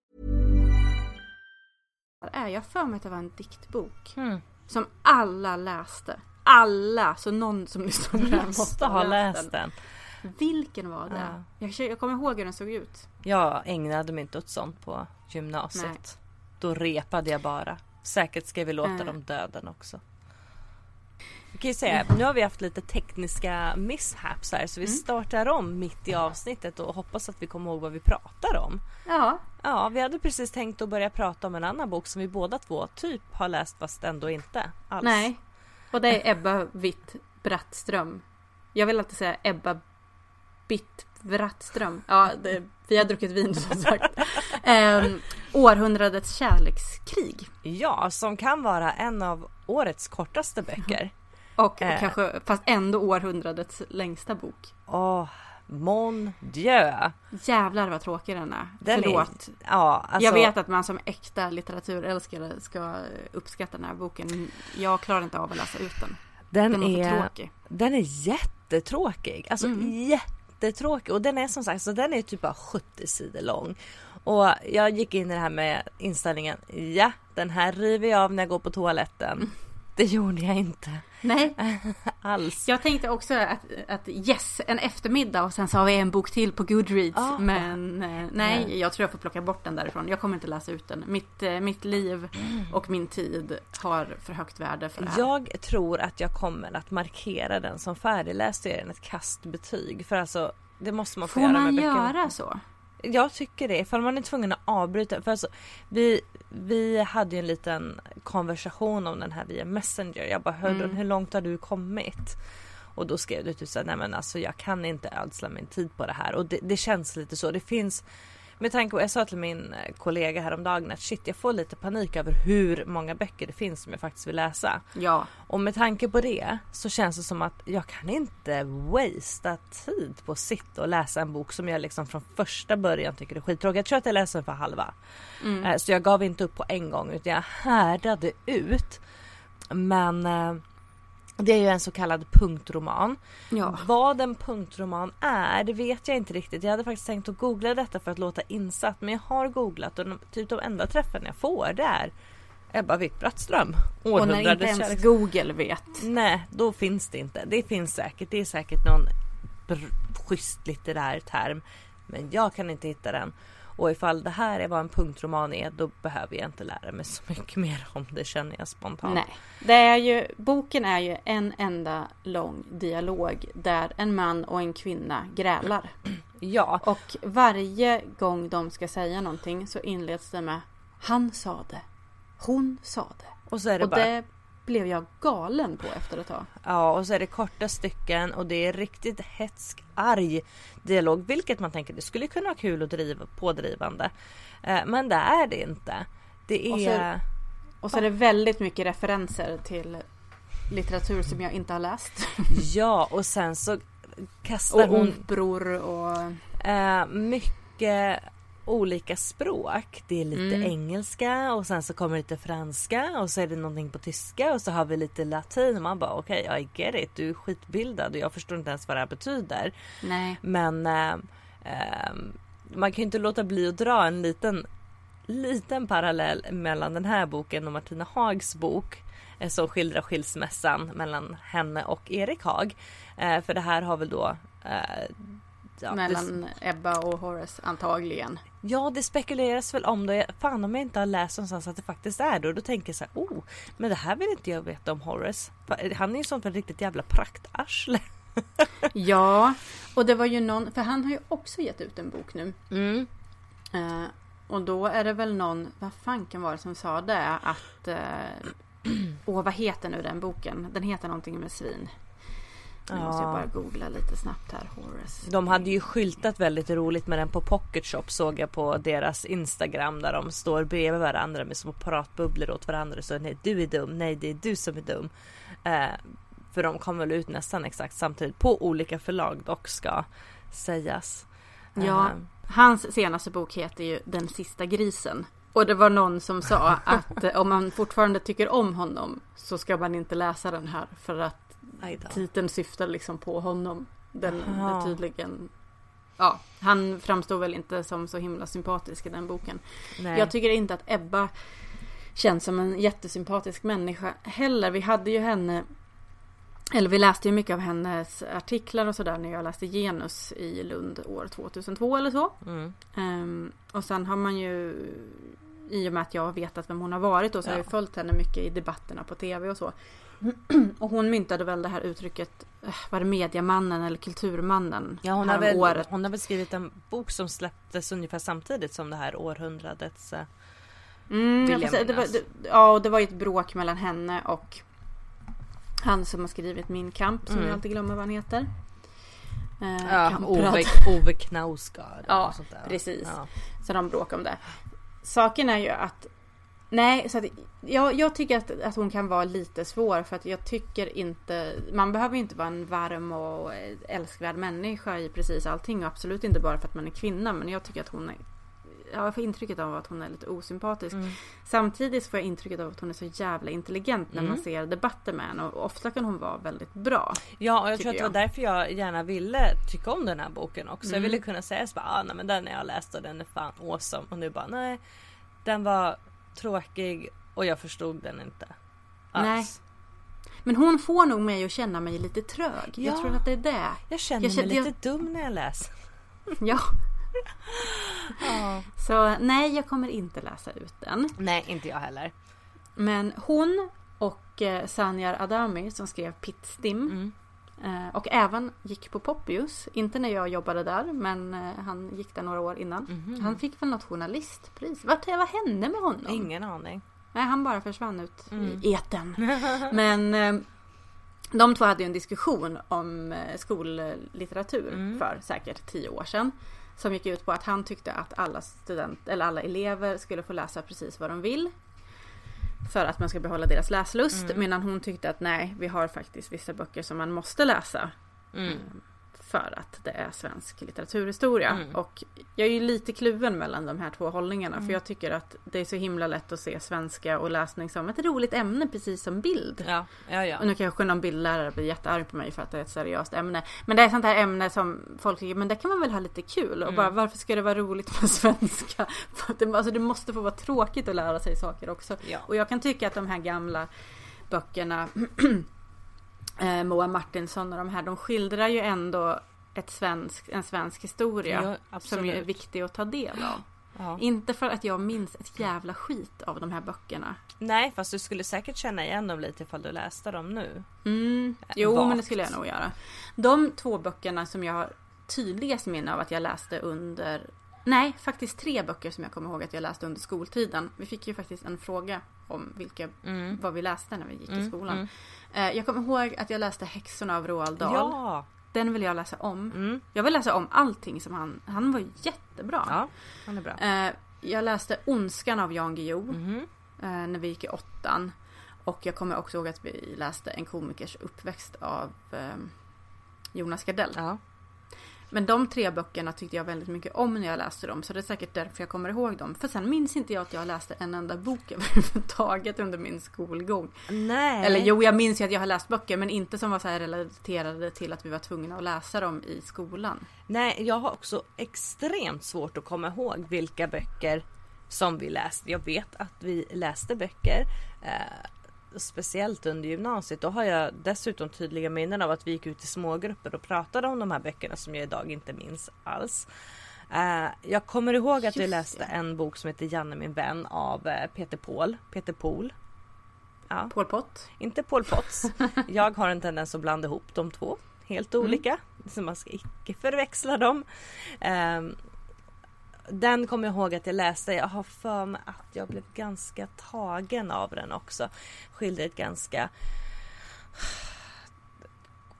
Är. Jag för mig att det var en diktbok. Mm. Som alla läste. Alla! Så någon som lyssnar på det här Måste ha läst den. Vilken var det? Ja. Jag, jag kommer ihåg hur den såg ut. Jag ägnade mig inte åt sånt på gymnasiet. Då repade jag bara. Säkert ska vi låta Äh. dem döden också. Kan ju säga, nu har vi haft lite tekniska mishaps här så vi startar om mitt i avsnittet och hoppas att vi kommer ihåg vad vi pratar om. Ja. Ja, vi hade precis tänkt att börja prata om en annan bok som vi båda två typ har läst fast ändå inte alls. Nej. Och det är Ebba Witt Brattström. Jag vill alltid säga Ebba Bitt Brattström. Ja, det, vi har druckit vin som sagt. Ehm, århundradets kärlekskrig. Ja, som kan vara en av årets kortaste böcker. Och Eh. kanske, fast ändå århundradets längsta bok. Åh, mon dieu. Jävlar vad tråkig den är. Den Förlåt. Är, ja, alltså, Jag vet att man som äkta litteraturälskare ska uppskatta den här boken. Jag klarar inte av att läsa ut den. den, Den är, tråkig. den är jättetråkig. Alltså Mm. jättetråkig. Och den är som sagt, så den är typ bara 70 sidor lång. Och jag gick in i det här med inställningen, ja den här river jag av när jag går på toaletten. Mm. Det gjorde jag inte Nej, alls. jag tänkte också att, att yes, en eftermiddag och sen så har vi en bok till på Goodreads. Ah. Men eh, nej, Nej. jag tror jag får plocka bort den därifrån. Jag kommer inte läsa ut den. Mitt, eh, mitt liv och min tid har för högt värde för det här. Jag tror att jag kommer att markera den som färdigläst den ett kastbetyg. För alltså det måste man få, Får göra man med göra så? Jag tycker det, ifall man är tvungen att avbryta. För alltså, vi, vi hade ju en liten konversation om den här via Messenger. Jag bara, hörde Mm. hur långt har du kommit? Och då skrev du typ såhär, nej men alltså jag kan inte ödsla min tid på det här. Och det, det känns lite så. Det finns, med tanke på, jag sa till min eh, kollega häromdagen att shit jag får lite panik över hur många böcker det finns som jag faktiskt vill läsa. Ja. Och med tanke på det så känns det som att jag kan inte wastea tid på att sitta och läsa en bok som jag liksom från första början tycker är skittråkig. Jag tror att jag läser den för halva. Mm. Eh, Så jag gav inte upp på en gång utan jag härdade ut. Men eh, det är ju en så kallad punktroman. Ja. Vad en punktroman är det vet jag inte riktigt. Jag hade faktiskt tänkt att googla detta för att låta insatt men jag har googlat och typ de enda träffen jag får det är Ebba Witt-Brattström. Och när inte ens kärleks- Google vet. Nej, då finns det inte. Det finns säkert. Det är säkert någon br- schysst litterär term. Men jag kan inte hitta den. Och ifall det här är vad en punktroman är, då behöver jag inte lära mig så mycket mer om det känner jag spontant. Nej. Det är ju, boken är ju en enda lång dialog där en man och en kvinna grälar. Ja, Och varje gång de ska säga någonting så inleds det med Han sa det. Hon sa det. och så är det och bara det blev jag galen på efter ett tag. Ja, och så är det korta stycken och det är riktigt hetsk, arg dialog. Vilket man tänker det skulle kunna vara kul och driva, pådrivande. Eh, men det är det inte. Det Och är... så- Och så är det väldigt mycket referenser till litteratur som jag inte har läst. Ja, och sen så kastar Och hon operor och... Eh, mycket olika språk. Det är lite Mm. engelska och sen så kommer lite franska och så är det någonting på tyska och så har vi lite latin. Och man bara okej, I get it. Du är skitbildad och jag förstår inte ens vad det här betyder. Nej. Men eh, eh, man kan ju inte låta bli att dra en liten, liten parallell mellan den här boken och Martina Hags bok eh, som skildrar skilsmässan mellan henne och Erik Haag. Eh, för det här har väl då eh, ja, det, Mellan Ebba och Horace antagligen. Ja, det spekuleras väl om det. Fan om jag inte har läst någonstans att det faktiskt är det. Och då tänker jag så här, oh, men det här vill inte jag veta om Horace. Han är ju sånt ett riktigt jävla praktarsle. Ja, och det var ju någon, för han har ju också gett ut en bok nu. Mm. Eh, och då är det väl någon, vad fanken var det som sa det? Att, eh, åh vad heter nu den boken? Den heter någonting med svin. Nu måste jag Ja. bara googla lite snabbt här. Horace. De hade ju skyltat väldigt roligt med den på Pocket Shop såg jag på deras Instagram där de står bredvid varandra med små pratbubblor åt varandra. Så nej du är dum, nej det är du som är dum. Eh, för de kom väl ut nästan exakt samtidigt på olika förlag dock ska sägas. Ja, Eh, hans senaste bok heter ju Den sista grisen. Och det var någon som sa att eh, om man fortfarande tycker om honom så ska man inte läsa den här för att. Titeln syftar liksom på honom. Den är tydligen... Ja, han framstår väl inte som så himla sympatisk i den boken. Nej. Jag tycker inte att Ebba känns som en jättesympatisk människa heller. Vi hade ju henne eller vi läste ju mycket av hennes artiklar och sådär när jag läste genus i Lund år 2002 eller så. mm. Ehm, och sen har man ju i och med att jag har vetat vem hon har varit och så har Ja. jag ju följt henne mycket i debatterna på tv och så. Och hon myntade väl det här uttrycket, eh, var det mediamannen eller kulturmannen? Ja hon har, väl, året. hon har väl skrivit en bok som släpptes ungefär samtidigt som det här århundradets eh, Mm, vill jag jag det var, det, ja, och det var ju ett bråk mellan henne och han som har skrivit Min kamp, som Mm. jag alltid glömmer vad han heter. Eh, Ja. Ove, Ove Knausgård. Ja, sånt där. precis. Ja. Så de bråkar om det. Saken är ju att Nej, så att jag, jag tycker att, att hon kan vara lite svår för att jag tycker inte Man behöver ju inte vara en varm och älskvärd människa i precis allting och absolut inte bara för att man är kvinna men jag tycker att hon är Jag får intrycket av att hon är lite osympatisk. Mm. Samtidigt får jag intrycket av att hon är så jävla intelligent när man Mm. ser debatter med henne och ofta kan hon vara väldigt bra. Ja, och jag tror att det var jag. därför jag gärna ville tycka om den här boken också. Jag Mm. ville kunna säga så bara, ah, nej men den har jag läst och den är fan awesome. Och nu bara, nej. Den var tråkig och jag förstod den inte. Alls. Nej. Men hon får nog mig att känna mig lite trög. Ja. Jag tror att det är det. Jag känner Jag mig kände- lite dum när jag läser. Ja. Ja. Så nej, jag kommer inte läsa ut den. Nej, inte jag heller. Men hon och eh, Sanjar Adami som skrev Pittstim Mm. Eh, och även gick på Poppius. Inte när jag jobbade där, men eh, han gick där några år innan. Mhm. Han fick väl något journalistpris. Vad, vad hände med honom? Ingen aning. Nej, han bara försvann ut Mm. i eten. Men eh, de två hade ju en diskussion om skollitteratur Mm. för säkert tio år sedan. Som gick ut på att han tyckte att alla student eller alla elever skulle få läsa precis vad de vill. För att man ska behålla deras läslust. Mm. Medan hon tyckte att nej, vi har faktiskt vissa böcker som man måste läsa. Mm. För att det är svensk litteraturhistoria. Mm. Och jag är ju lite kluven mellan de här två hållningarna. Mm. För jag tycker att det är så himla lätt att se svenska och läsning som ett roligt ämne precis som bild. Ja, ja, ja. Och nu kanske någon bildlärare blir jättearg på mig för att det är ett seriöst ämne. Men det är ett sånt här ämne som folk tycker, men det kan man väl ha lite kul. Och Mm. bara, varför ska det vara roligt med svenska? Alltså, det måste få vara tråkigt att lära sig saker också. Och jag kan tycka att de här gamla böckerna eh, Moa Martinsson och de här, de skildrar ju ändå ett svensk, en svensk historia. Ja, som är viktig att ta del av. Ja. Inte för att jag minns ett jävla skit av de här böckerna. Nej, fast du skulle säkert känna igen dem lite ifall du läste dem nu. Mm. Jo, Vagt. men det skulle jag nog göra. De två böckerna som jag har tydligast minne av att jag läste under Nej, faktiskt tre böcker som jag kommer ihåg att jag läste under skoltiden. Vi fick ju faktiskt en fråga om vilka, Mm. vad vi läste när vi gick i Mm, skolan. mm. Eh, Jag kommer ihåg att jag läste Häxorna av Roald Dahl. Ja. Den vill jag läsa om. Mm. Jag vill läsa om allting som han... Han var jättebra. ja, han är bra. Eh, Jag läste Ondskan av Jan Guillou Mhm. eh, när vi gick i åttan. Och jag kommer också ihåg att vi läste En komikers uppväxt av Jonas Gardell. Ja. Men de tre böckerna tyckte jag väldigt mycket om när jag läste dem. Så det är säkert därför jag kommer ihåg dem. För sen minns inte jag att jag läste en enda bok överhuvudtaget under min skolgång. Nej. Eller jo, jag minns ju att jag har läst böcker men inte som var så här relaterade till att vi var tvungna att läsa dem i skolan. Nej, jag har också extremt svårt att komma ihåg vilka böcker som vi läste. Jag vet att vi läste böcker. Speciellt under gymnasiet. Då har jag dessutom tydliga minnen av att vi gick ut i smågrupper och pratade om de här böckerna som jag idag inte minns alls. Eh, jag kommer ihåg att vi Just läste det. en bok som heter Janne min vän av eh, Peter Paul. Peter Pohl. Ja. Pol Pot. Inte Pol Potts. Jag har en tendens att blanda ihop de två. Helt olika. Så man ska icke förväxla dem. Ehm, den kommer jag ihåg att jag läste. Jag har för mig att jag blev ganska tagen av den också. Skildrade ett ganska...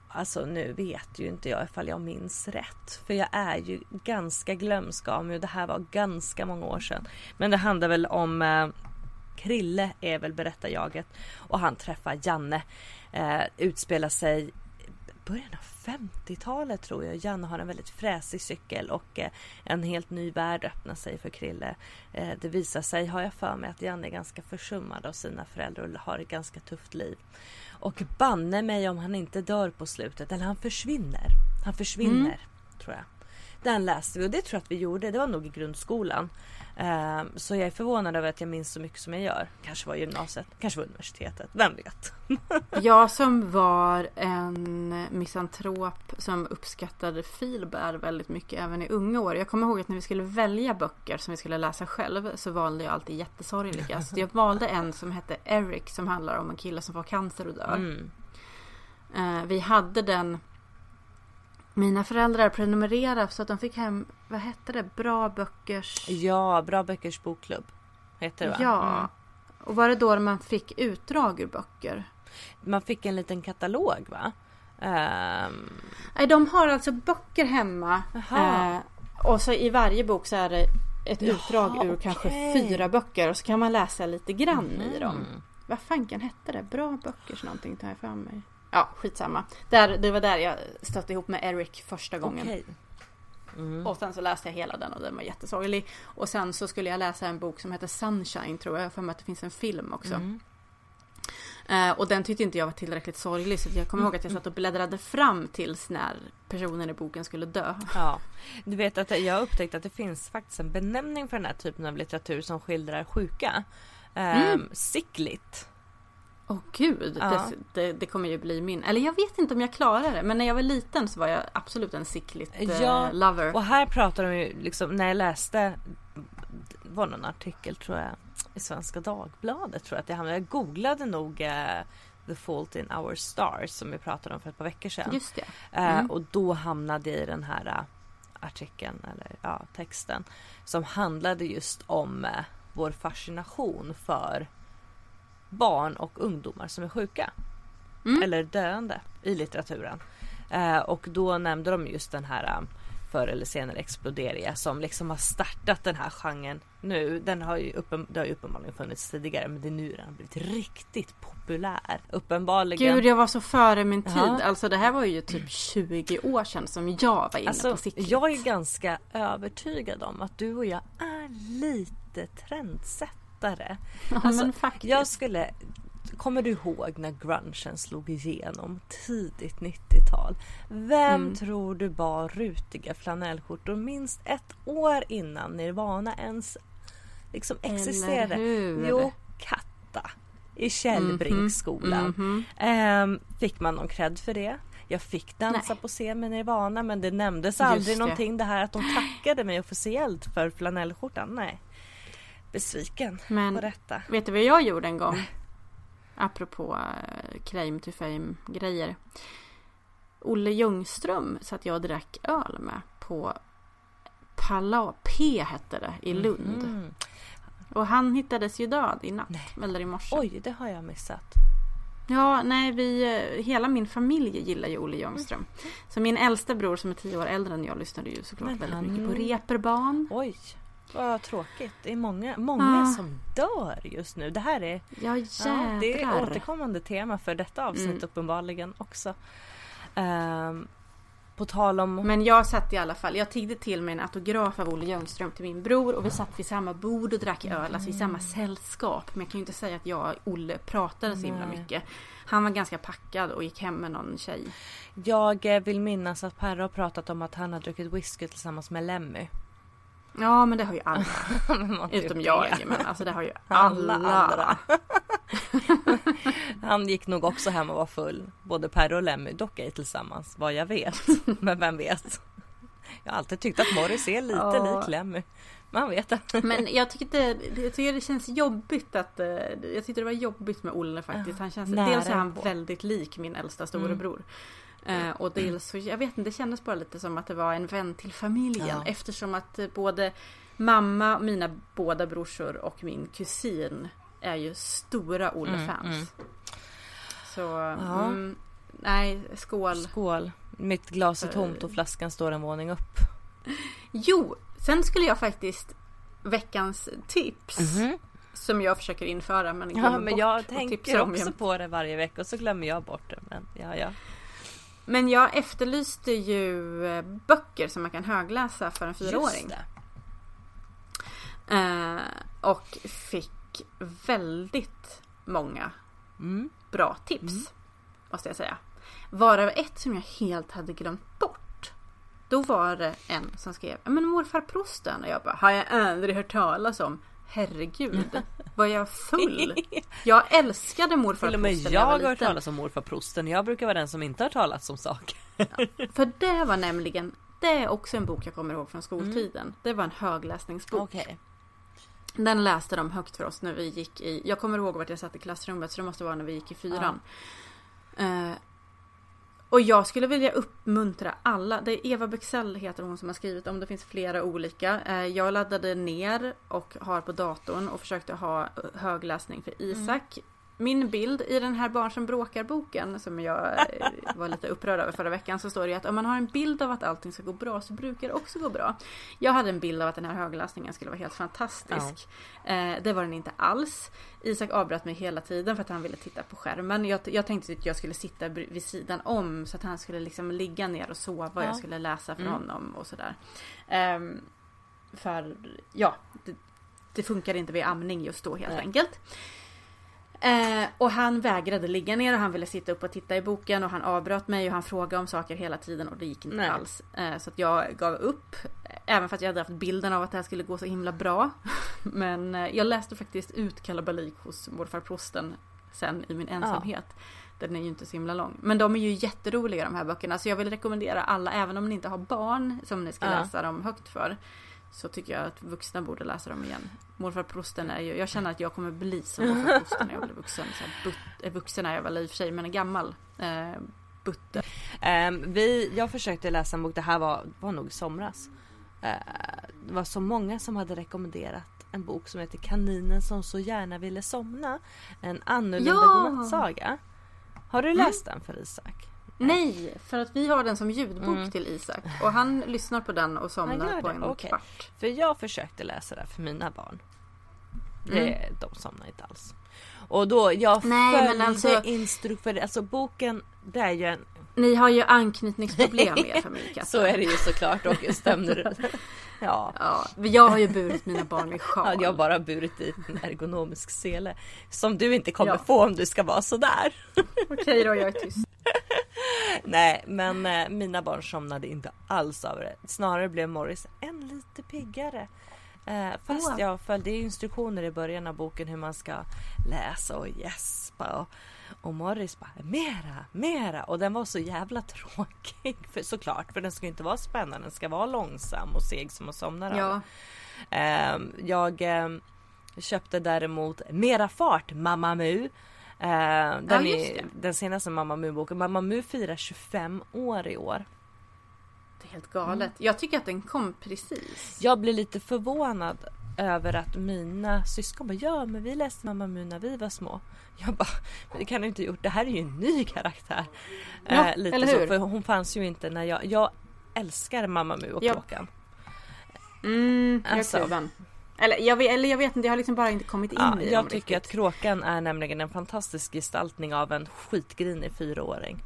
Alltså nu vet ju inte jag ifall jag minns rätt. För jag är ju ganska glömsk av mig och det här var ganska många år sedan. Men det handlar väl om eh, Krille är väl berättarjaget och han träffar Janne. Eh, utspelar sig början av 50-talet tror jag. Janne har en väldigt fräsig cykel och eh, en helt ny värld öppnar sig för Krille. Eh, det visar sig, har jag för mig, att Janne är ganska försummad av sina föräldrar och har ett ganska tufft liv. Och banne mig om han inte dör på slutet, eller han försvinner. Han försvinner, tror jag. Den läste vi och det tror jag att vi gjorde. Det var nog i grundskolan. Ehm, så jag är förvånad över att jag minns så mycket som jag gör. Kanske var gymnasiet, kanske var universitetet. Vem vet? Jag som var en misantrop som uppskattade filbär väldigt mycket även i unga år. Jag kommer ihåg att när vi skulle välja böcker som vi skulle läsa själv så valde jag alltid jättesorgliga. Så jag valde en som hette Eric som handlar om en kille som får cancer och dör. Mm. Eh, vi hade den mina föräldrar prenumererade så att de fick hem, vad hette det, Bra Böckers... Ja, Bra Böckers bokklubb. Heter det va? Ja. Mm. Och var det då man fick utdrag ur böcker? Man fick en liten katalog va? Ehm, Nej, de har alltså böcker hemma. Eh, och så i varje bok så är det ett Jaha, utdrag ur kanske okej. fyra böcker. Och så kan man läsa lite grann i dem. mm. Vad fanken hette det? Bra böckers någonting tar jag för mig. Ja, skitsamma. Där, det var där jag stötte ihop med Eric första gången. Okej. Mm. Och sen så läste jag hela den och den var jättesorglig. Och sen så skulle jag läsa en bok som heter Sunshine tror jag. Jag har för mig att det finns en film också. Mm. Eh, och den tyckte inte jag var tillräckligt sorglig. Så jag kommer ihåg att jag satt och bläddrade fram tills när personen i boken skulle dö. Ja, du vet att jag har upptäckt att det finns faktiskt en benämning för den här typen av litteratur som skildrar sjuka. Ehm, Mm. Sickligt. Åh gud, Ja. det, det, det kommer ju bli min. Eller jag vet inte om jag klarar det. Men när jag var liten så var jag absolut en sickligt eh, Ja, lover. Och här pratar de ju liksom, när jag läste, var någon artikel tror jag i Svenska Dagbladet tror jag att jag hamnade. Jag googlade nog eh, The Fault in Our Stars som vi pratade om för ett par veckor sedan. Just det. Eh, Mm. och då hamnade jag i den här eh, artikeln eller ja, texten som handlade just om eh, vår fascination för barn och ungdomar som är sjuka. Mm. Eller döende i litteraturen. Eh, och då nämnde de just den här eh, förr eller senare Exploderia som liksom har startat den här genren nu. Den har ju, uppen, det har ju uppenbarligen funnits tidigare men det är nu den har blivit riktigt populär. Uppenbarligen. Gud, jag var så före min tid. Ja. Alltså det här var ju typ 20 år sedan som jag var inne Alltså, på sickligt. jag är ganska övertygad om att du och jag är lite trendsättare. Ja, alltså, men faktiskt. Jag skulle... Kommer du ihåg när grungen slog igenom tidigt 90-tal? Vem Mm. tror du bar rutiga flanellskjortor minst ett år innan Nirvana ens liksom existerade? Jo, Katta i Källbringsskolan. Mhm. Ehm, fick man någon cred för det? Jag fick dansa Nej. på scen med Nirvana men det nämndes aldrig det. någonting det här att de tackade mig officiellt för flanellskjortan. Nej. Besviken Men på detta. vet du vad jag gjorde en gång? Apropå uh, claim to fame grejer. Olle Ljungström satt jag och drack öl med på Pala P hette det i Lund. Mm. Och han hittades ju död i natt. Nej. Eller i morse. Oj, det har jag missat. Ja, nej, vi, eh, hela min familj gillar ju Olle Ljungström. Så min äldsta bror som är tio år äldre än jag lyssnade ju såklart Men väldigt han- mycket på reperban. Oj, vad tråkigt. Det är många, många Ja. som dör just nu. Det här är, Ja, ja, det är återkommande tema för detta avsnitt Mm. uppenbarligen också. Ehm, På tal om... Men jag satt i alla fall, jag tiggde till mig en autograf av Olle Ljungström till min bror och vi satt vid samma bord och drack öl, alltså i samma sällskap. Men jag kan ju inte säga att jag och Olle pratade så himla Nej. mycket. Han var ganska packad och gick hem med någon tjej. Jag eh, vill minnas att Perre har pratat om att han har druckit whisky tillsammans med Lemmy. Ja men det har ju alla. Utom det. jag. Men alltså det har ju Alla alla. andra. Han gick nog också hem och var full. Både Perre och Lemmy, dock ej tillsammans vad jag vet. Men vem vet? Jag har alltid tyckt att Morris är lite Ja. lik Lemmy. Man vet. Men jag tycker, det, jag tycker det känns jobbigt att... eh, Jag tyckte det var jobbigt med Olle faktiskt. Han känns, nära dels är han på. väldigt lik min äldsta storebror. Eh, och dels så, jag vet inte, det kändes bara lite som att det var en vän till familjen. Ja. Eftersom att eh, både mamma, mina båda brorsor och min kusin är ju stora Olle-fans. Mm, mm. Så, Ja. mm, nej, skål. Skål. Mitt glas är tomt och flaskan står en våning upp. Jo, sen skulle jag faktiskt veckans tips. Mhm. Som jag försöker införa men Ja, glömmer men bort jag tänker också på det varje vecka och så glömmer jag bort det. Men ja, ja. Men jag efterlyste ju eh, böcker som man kan högläsa för en fyraåring. Just det. Eh, och fick väldigt många Mm. bra tips. Måste jag säga. Varav ett som jag helt hade glömt bort. Då var det en som skrev Men morfar prosten och jag bara Har jag aldrig hört talas om Herregud Var jag full? Jag älskade morfar Till och med jag har jag var hört talas om morfar prosten. Jag brukar vara den som inte har talat om saker. För det var nämligen Det är också en bok jag kommer ihåg från skoltiden. Det var en högläsningsbok. Okej. Den läste de högt för oss när vi gick i, jag kommer ihåg vart jag satt i klassrummet så det måste vara när vi gick i fyran. Eh, och jag skulle vilja uppmuntra alla, det är Eva Bexell heter hon som har skrivit om, det finns flera olika. Eh, jag laddade ner och har på datorn och försökte ha eh, högläsning för Isak. Min bild i den här Barn som bråkar-boken som jag eh, var lite upprörd över förra veckan så står det att om man har en bild av att allting ska gå bra så brukar det också gå bra. Jag hade en bild av att den här högläsningen skulle vara helt fantastisk. Eh, det var den inte alls. Isak avbröt mig hela tiden för att han ville titta på skärmen. Jag, jag tänkte att jag skulle sitta vid sidan om så att han skulle liksom ligga ner och sova och Ja. jag skulle läsa för Mm. honom och sådär. Ehm, för ja, det, det funkade inte vid amning just då helt Nej. enkelt. Eh, och han vägrade ligga ner och han ville sitta upp och titta i boken och han avbröt mig och han frågade om saker hela tiden och det gick inte Nej. alls. Eh, så att jag gav upp. Även för att jag hade haft bilden av att det här skulle gå så himla bra. Men eh, jag läste faktiskt ut Kalabalik hos morfar prosten sen i min ensamhet. Den är ju inte så himla lång. Men de är ju jätteroliga de här böckerna. Så jag vill rekommendera alla, även om ni inte har barn som ni ska Ja. läsa dem högt för. Så tycker jag att vuxna borde läsa dem igen. Morfar prosten är ju, jag känner att jag kommer bli som morfar prosten när jag blir vuxen. Så här, but, eh, vuxen är jag väl i och för sig, men en gammal. Eh, butte. Ehm, vi, jag försökte läsa en bok, det här var, var nog somras. Eh, det var så många som hade rekommenderat en bok som heter Kaninen som så gärna ville somna. En annorlunda Ja! godnattsaga. Har du läst den för Isak? Nej, för att vi har den som ljudbok Mm. till Isak. Och han lyssnar på den och somnar på en okej. kvart. För jag försökte läsa det för mina barn. Det, De somnar inte alls. Och då, jag Nej, följde alltså- instru- för alltså boken, det är ju en Ni har ju anknytningsproblem i er familj. Så är det ju såklart och stämde du? Ja. Ja, jag har ju burit mina barn i sjal. Hade jag bara burit i en ergonomisk sele. Som du inte kommer Ja. få om du ska vara sådär. Okej då, jag är tyst. Nej men eh, mina barn somnade inte alls av det. Snarare blev Morris en lite piggare. Eh, fast jag följde instruktioner i början av boken hur man ska läsa och gäspa. Och, och Morris bara mera, mera. Och den var så jävla tråkig. För, såklart, för den ska ju inte vara spännande. Den ska vara långsam och seg som att somna av. Ja, Ehm, jag ehm, köpte däremot Mera fart Mamma Mu. Ehm, den, just är, den senaste Mamma Mu-boken. Mamma Mu firar 25 år i år. det är helt galet. Jag tycker att den kom precis. Jag blir lite förvånad över att mina syskon bara ja men vi läste Mamma Mu när vi var små. Jag bara men det kan du inte ha gjort. Det här är ju en ny karaktär. Ja, Eh, lite eller så hur? för hon fanns ju inte när jag. Jag älskar Mamma Mu och Ja. Mm, jag Alltså. kluven. Eller jag, vet, eller jag vet inte, jag har liksom bara inte kommit in Ja, i jag tycker att riktigt. Kråkan är nämligen en fantastisk gestaltning av en skitgrinig fyraåring.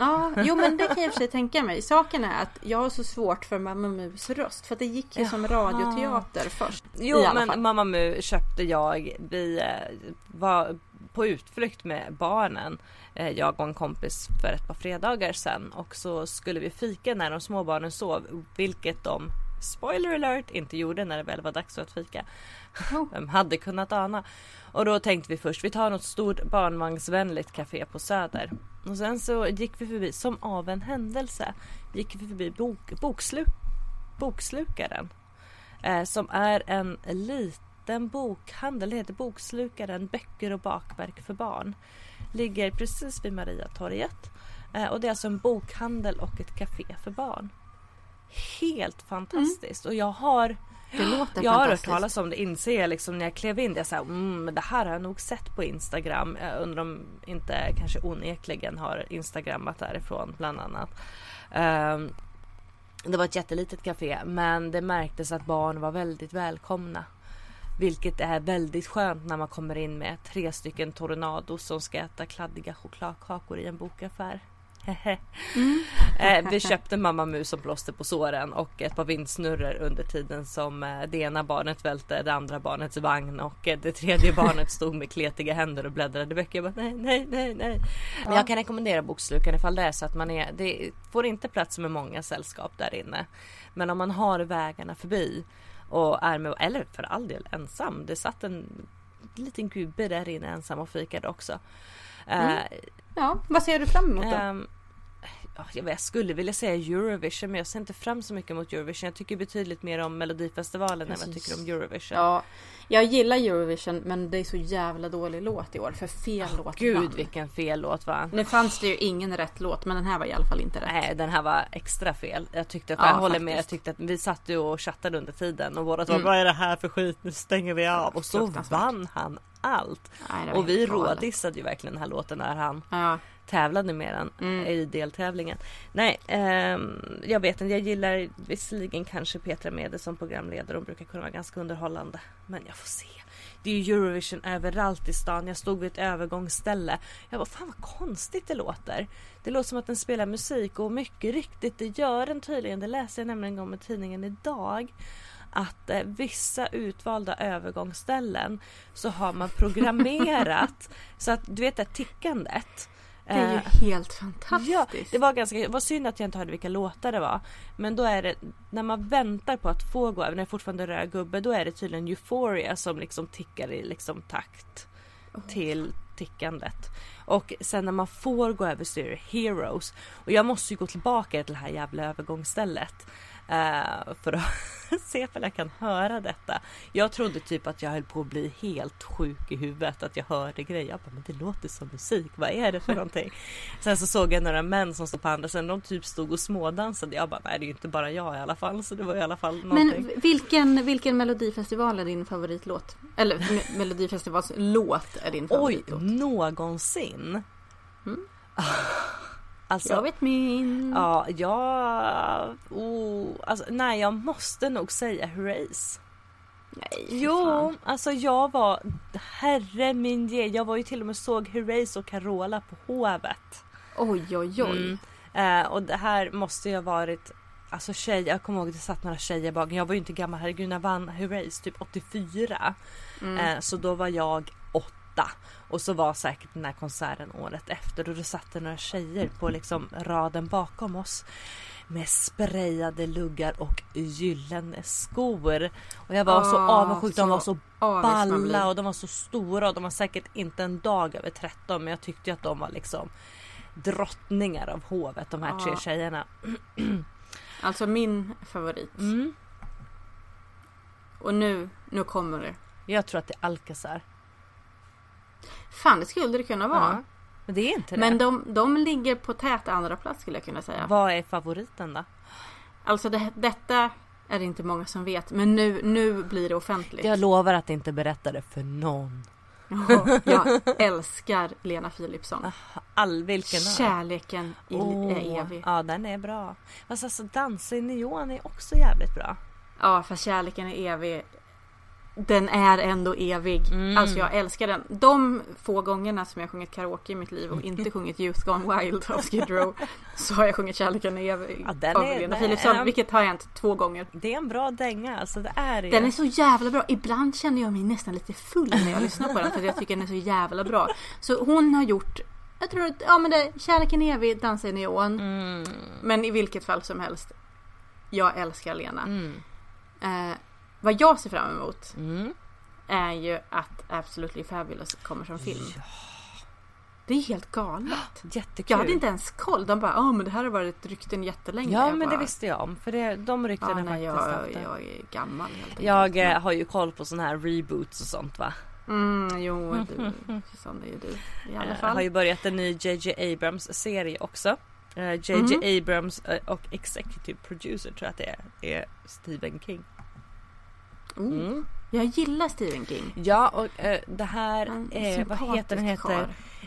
Ja, jo men det kan jag i och för sig tänka mig. Saken är att jag har så svårt för Mamma Mus röst. För att det gick ju som radioteater först. Jo men fall. Mamma Mu köpte jag. Vi eh, var på utflykt med barnen. eh, Jag och en kompis för ett par fredagar sedan. Och så skulle vi fika när de små barnen sov. Vilket de, spoiler alert, inte gjorde när det väl var dags att fika. Oh. Vem hade kunnat ana? Och då tänkte vi först, vi tar något stort barnvagnsvänligt café på Söder. Och sen så gick vi förbi, som av en händelse, gick vi förbi bok, bokslu, Bokslukaren. Eh, som är en liten bokhandel, det heter Bokslukaren, böcker och bakverk för barn. Ligger precis vid Mariatorget. Eh, och det är alltså en bokhandel och ett café för barn. Helt fantastiskt och jag har Det låter jag har hört talas om det inser jag liksom när jag klev in. Det så här, mm, det här har jag nog sett på Instagram. Jag undrar om inte kanske onekligen har Instagrammat därifrån bland annat. Ehm, det var ett jättelitet café men det märktes att barn var väldigt välkomna. Vilket är väldigt skönt när man kommer in med tre stycken tornados som ska äta kladdiga chokladkakor i en bokaffär. Eh, vi köpte Mamma Mus som plåster på såren och ett par vindsnurror under tiden som eh, det ena barnet välte det andra barnets vagn och eh, det tredje barnet stod med kletiga händer och bläddrade i böcker. Jag bara, nej, nej, nej, nej. Men jag kan rekommendera Bokslukan ifall det är så att man är, det får inte plats med många sällskap där inne. Men om man har vägarna förbi och är med, eller för all del ensam. Det satt en liten gubbe där inne ensam och fikade också. Eh, Ja, vad ser du fram emot då? Ja, jag, skulle vilja säga Eurovision men jag ser inte fram så mycket mot Eurovision. Jag tycker betydligt mer om Melodifestivalen än vad jag Precis. tycker om Eurovision. Ja, jag gillar Eurovision men det är så jävla dålig låt i år för fel låt Gud vann. vilken fel låt va? Nu fanns det ju ingen rätt låt men den här var i alla fall inte rätt. Nej den här var extra fel. Jag tyckte att Ja, jag håller med. Jag faktiskt. tyckte att vi satt ju och chattade under tiden och båda var Mm. vad är det här för skit? Nu stänger vi av. Och så vann han allt. Nej, var Och vi rådissade ju verkligen den här låten när han Ja, tävlade med den Mm. i deltävlingen. Nej, ehm, jag vet inte. Jag gillar visserligen kanske Petra Mede som programledare. Hon brukar kunna vara ganska underhållande. Men jag får se. Det är ju Eurovision överallt i stan. Jag stod vid ett övergångsställe. Jag bara, fan vad konstigt det låter. Det låter som att den spelar musik och mycket riktigt, det gör den tydligen. Det läser jag nämligen om i tidningen idag att eh, vissa utvalda övergångsställen så har man programmerat så att du vet det här tickandet. det är ju eh, helt fantastiskt. Ja, det var ganska, det var synd att jag inte hörde vilka låtar det var. Men då är det, när man väntar på att få gå över, när det fortfarande röd gubbe, då är det tydligen Euphoria som liksom tickar i liksom takt till tickandet. Och sen när man får gå över så är det Heroes. Och jag måste ju gå tillbaka till det här jävla övergångsstället. Eh, för att se om jag kan höra detta. Jag trodde typ att jag höll på att bli helt sjuk i huvudet. Att jag hörde grejer. Jag bara, men det låter som musik. Vad är det för någonting? Sen så såg jag några män som stod på andra sidan. De typ stod och smådansade. Jag bara, nej det är ju inte bara jag i alla fall. Så det var i alla fall någonting. Men vilken, vilken melodifestival är din favoritlåt? Eller me- melodifestivals låt är din Oj, favoritlåt? någonsin. Alltså, Jag vet min. Ja, jag... Oh, alltså, nej, jag måste nog säga Herreys. Nej, Jo, fan. alltså jag var... Herre min ge, jag var ju till och med såg Herreys och Carola på Hovet. Oj, oj, oj. Mm. Eh, och det här måste ju ha varit... Alltså tjej, jag kommer ihåg att det satt några tjejer bakom. Jag var ju inte gammal, herregud när vann Herreys? Typ 84. Eh, så då var jag åtta. Och så var säkert den här konserten året efter och då satt det några tjejer på liksom raden bakom oss. Med sprayade luggar och gyllene skor. Och jag var så Ah, avundsjuk. De så var så balla och de var så stora och de var säkert inte en dag över 13 men jag tyckte att de var liksom drottningar av hovet de här tre tjejerna. Alltså min favorit. Mm. Och nu, nu kommer det. Jag tror att det är Alcazar. Fan, det skulle det kunna vara. Ja. Men det är inte det. Men de, de ligger på tät andra plats skulle jag kunna säga. Vad är favoriten då? Alltså det, detta är det inte många som vet. Men nu, nu blir det offentligt. Jag lovar att inte berätta det för någon. Ja, jag älskar Lena Philipsson. All vilken är? Kärleken i, Åh, är evig. Ja den är bra. Fast alltså dansa i neon är också jävligt bra. Ja, för kärleken är evig. Den är ändå evig. Mm. Alltså jag älskar den. De få gångerna som jag sjungit karaoke i mitt liv och inte sjungit Youth Gone Wild av Skid Row så har jag sjungit Kärleken är evig Ja, den av Lena Philipsson. Vilket har hänt två gånger. Det är en bra dänga, alltså det är det. Den är så jävla bra. Ibland känner jag mig nästan lite full när jag lyssnar på den för jag tycker den är så jävla bra. Så hon har gjort jag tror att, ja men det, Kärleken är evig, Dansa i neon. Mm, Men i vilket fall som helst. Jag älskar Lena. mm, Eh, vad jag ser fram emot mm. är ju att Absolutely Fabulous kommer som film. Det är helt galet. Jättekul. Jag hade inte ens koll. De bara, ja men det här har varit rykten jättelänge. Ja Jag men det bara, visste jag om för det, de ryktena Ja, nej, faktiskt jag, det. jag är gammal helt enkelt. Jag eh, har ju koll på såna här reboots och sånt va. Mm, jo, du. Sån är ju du. I alla Jag fall. har ju börjat en ny JJ Abrams serie också. Eh, JJ Mhm. Abrams eh, och executive producer tror jag att det är, är Stephen King. Oh, Mm. Jag gillar Stephen King. Ja och eh, det här Han är, vad heter den? heter karl.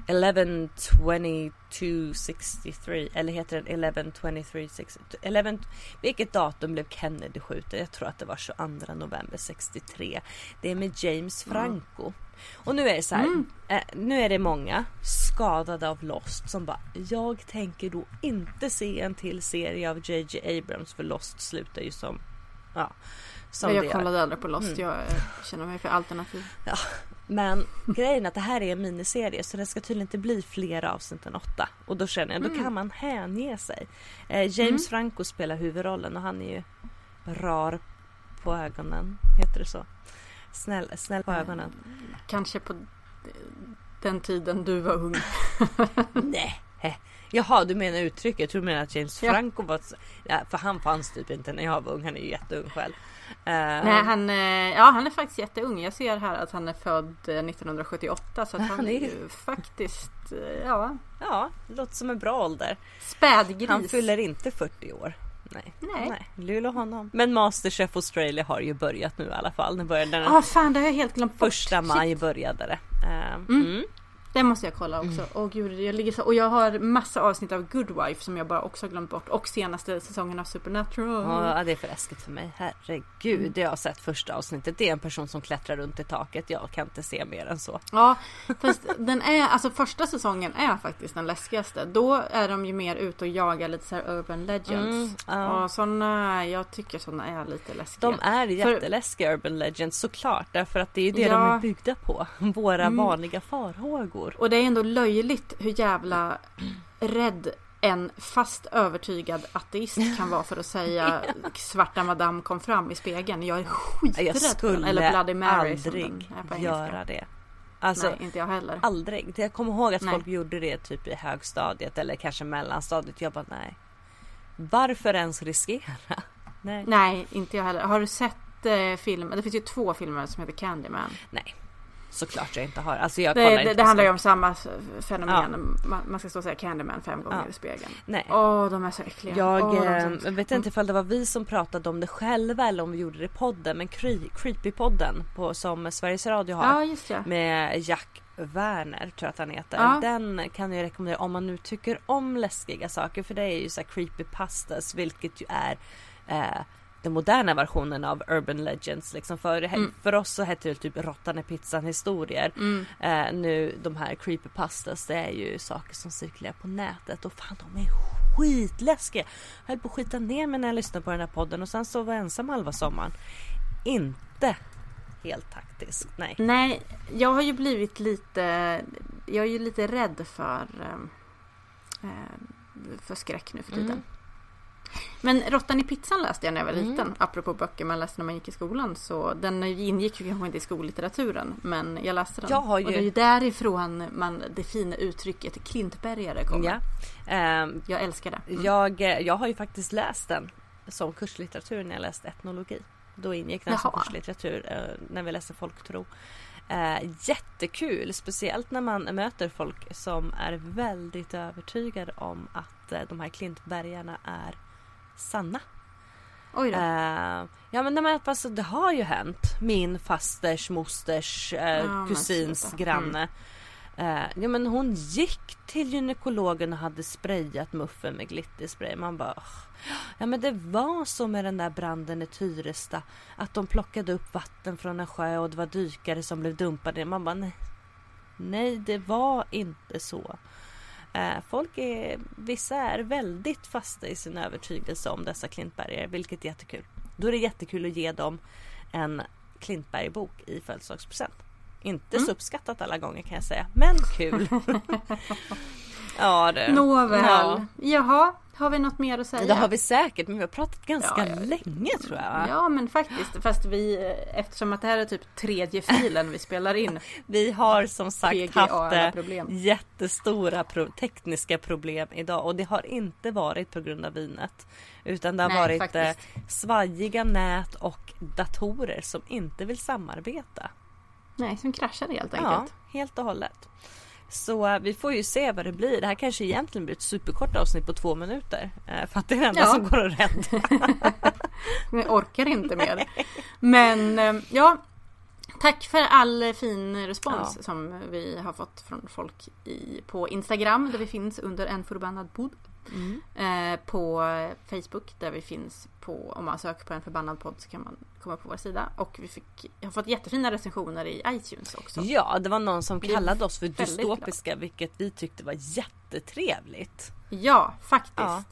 112263 eller heter den 112363? 11, vilket datum blev Kennedy skjuten? Jag tror att det var 22 november 63. Det är med James Franco. Och nu är det så här, Mm. eh, nu är det många skadade av Lost som bara jag tänker då inte se en till serie av JJ Abrams för Lost slutar ju som ja, som jag kollade aldrig på Lost. Mm. Jag eh, känner mig för alternativ. Men grejen är att det här är en miniserie så det ska tydligen inte bli fler avsnitt än åtta. Och då känner jag, då Mm. kan man hänge sig. Eh, James Franco spelar huvudrollen och han är ju rar på ögonen. Heter det så? Snäll, snäll på ögonen. Kanske på den tiden du var ung. Nej. Jaha, du menar uttrycket. Jag tror du menar att James Ja. Franco var... Ja, för han fanns typ inte när jag var ung. Han är ju jätteung själv. Eh, Nej, han, eh, ja, han är faktiskt jätteung. Jag ser här att han är född eh, 1978 så att han Han är ju faktiskt eh, ja, Ja, låter som en bra ålder. spädgris. Han fyller inte 40 år. Nej. Nej. Nej, lilla honom. Men Masterchef Australia har ju börjat nu i alla fall. Den Ah, fan, det har jag helt glömt bort. första maj Shit, började det. Eh, Mm. mm. Det måste jag kolla också. Åh gud, jag ligger så... Och jag har massa avsnitt av Good Wife som jag bara också har glömt bort. Och senaste säsongen av Supernatural. Ja, det är för läskigt för mig. Herregud, Mm. jag har sett första avsnittet. Det är en person som klättrar runt i taket. Jag kan inte se mer än så. Ja, fast den är, alltså första säsongen är faktiskt den läskigaste. Då är de ju mer ute och jagar lite så urban legends. Mm, ja. Och sådana, jag tycker sådana är lite läskiga. De är jätteläskiga Urban Legends såklart. Därför att det är ju det de Ja. är byggda på. Våra Mm. vanliga farhågor. Och det är ändå löjligt hur jävla rädd en fast övertygad ateist kan vara för att säga svarta madame kom fram i spegeln. Jag är skiträdd Jag för den. skulle Eller Bloody Mary aldrig göra det. Alltså, Nej, inte jag heller. aldrig. Jag kommer ihåg att Nej. folk gjorde det typ i högstadiet eller kanske mellanstadiet. Jag bara nej. Varför ens riskera? Nej. Nej, inte jag heller. Har du sett eh, filmen? Det finns ju två filmer som heter Candyman. Nej. Såklart jag inte har. Alltså jag Det, kollar det, det handlar ju om samma fenomen. Man, man ska stå och säga Candyman fem gånger Ja. i spegeln. Nej. Åh, de är så äckliga. Jag är eh, så vet inte ifall det var vi som pratade om det själva eller om vi gjorde det i podden. Men Cre- Creepy-podden på, som Sveriges Radio har. Ja. Med Jack Werner tror jag att han heter. Ja. Den kan jag rekommendera om man nu tycker om läskiga saker. För det är ju så här creepypastas vilket ju är eh, den moderna versionen av Urban Legends. Liksom för, Mm. för oss så heter det typ Råttan i pizzan historier. Mm. Eh, nu de här creepypastas det är ju saker som cirkulerar på nätet och fan de är skitläskiga. Jag höll på att skita ner mig när jag lyssnade på den här podden och sen så var jag ensam halva sommaren. Inte helt taktiskt, nej. Nej, jag har ju blivit lite... Jag är ju lite rädd för... eh, eh, för skräck nu för tiden. Mm. Men Råttan i pizzan läste jag när jag var Mm. liten. Apropå böcker man läste när man gick i skolan. Så den ingick ju kanske inte i skollitteraturen. Men jag läste den. Jag har ju- Och det är ju därifrån man, det fina uttrycket klintbergare kommer. Ja. Ehm, Jag älskar det. Mm. jag, eh, jag har ju faktiskt läst den som kurslitteratur när jag läste etnologi. Då ingick den som Jaha. kurslitteratur eh, när vi läste folktro. Eh, jättekul, speciellt när man möter folk som är väldigt övertygade om att eh, de här klintbergarna är sanna. Oj då. Eh, ja men nej, alltså, det har ju hänt. Min fasters mosters eh, men kusins sluta. granne. Eh, ja men hon gick till gynekologen och hade sprayat muffen med glitterspray. Man bara Ja men det var så med den där branden i Tyresta. Att de plockade upp vatten från en sjö och det var dykare som blev dumpade. Man bara nej. Nej det var inte så. Eh, folk är, vissa är väldigt fasta i sin övertygelse om dessa Klintbergare, vilket är jättekul. Då är det jättekul att ge dem en Klintberg-bok i födelsedagspresent. Inte mm. så uppskattat alla gånger kan jag säga, men kul. ja du. Nåväl. Ja. Jaha, har vi något mer att säga? Det har vi säkert, men vi har pratat ganska ja, länge tror jag. Ja, men faktiskt. Fast vi, eftersom att det här är typ tredje filen vi spelar in. vi har som sagt PGA haft eh, problem. jättestora pro tekniska problem idag och det har inte varit på grund av vinet. Utan det har Nej, varit eh, faktiskt. svajiga nät och datorer som inte vill samarbeta. Nej, som kraschar helt enkelt. Ja, helt och hållet. Så vi får ju se vad det blir. Det här kanske egentligen blir ett superkort avsnitt på två minuter. Eh, för att det är det enda ja. som går att rädda. Jag orkar inte mer. Men eh, ja, Tack för all fin respons ja. som vi har fått från folk i, på Instagram där vi finns under en förbannad podd. Mm. Eh, på Facebook där vi finns på, om man söker på en förbannad podd så kan man komma på vår sida. Och vi fick, har fått jättefina recensioner i iTunes också. Ja, det var någon som kallade oss för dystopiska glad. vilket vi tyckte var jättetrevligt. Ja, faktiskt. Ja.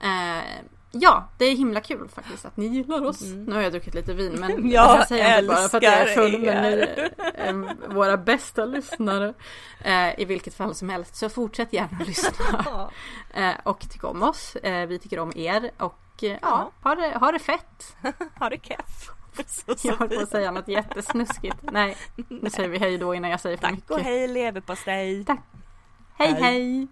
Eh, Ja, det är himla kul faktiskt att ni gillar oss. Mm. Nu har jag druckit lite vin men jag det säger jag bara för att jag är full men ni är våra bästa lyssnare. Eh, I vilket fall som helst så fortsätt gärna att lyssna. eh, och tycka om oss. Eh, vi tycker om er och eh, ja, ha det, ha det fett. ha det keff. jag höll på att säga något jättesnuskigt. Nej, nu säger vi hej då innan jag säger för Tack mycket. Tack och hej leverpastej. Tack. hej. hej. hej.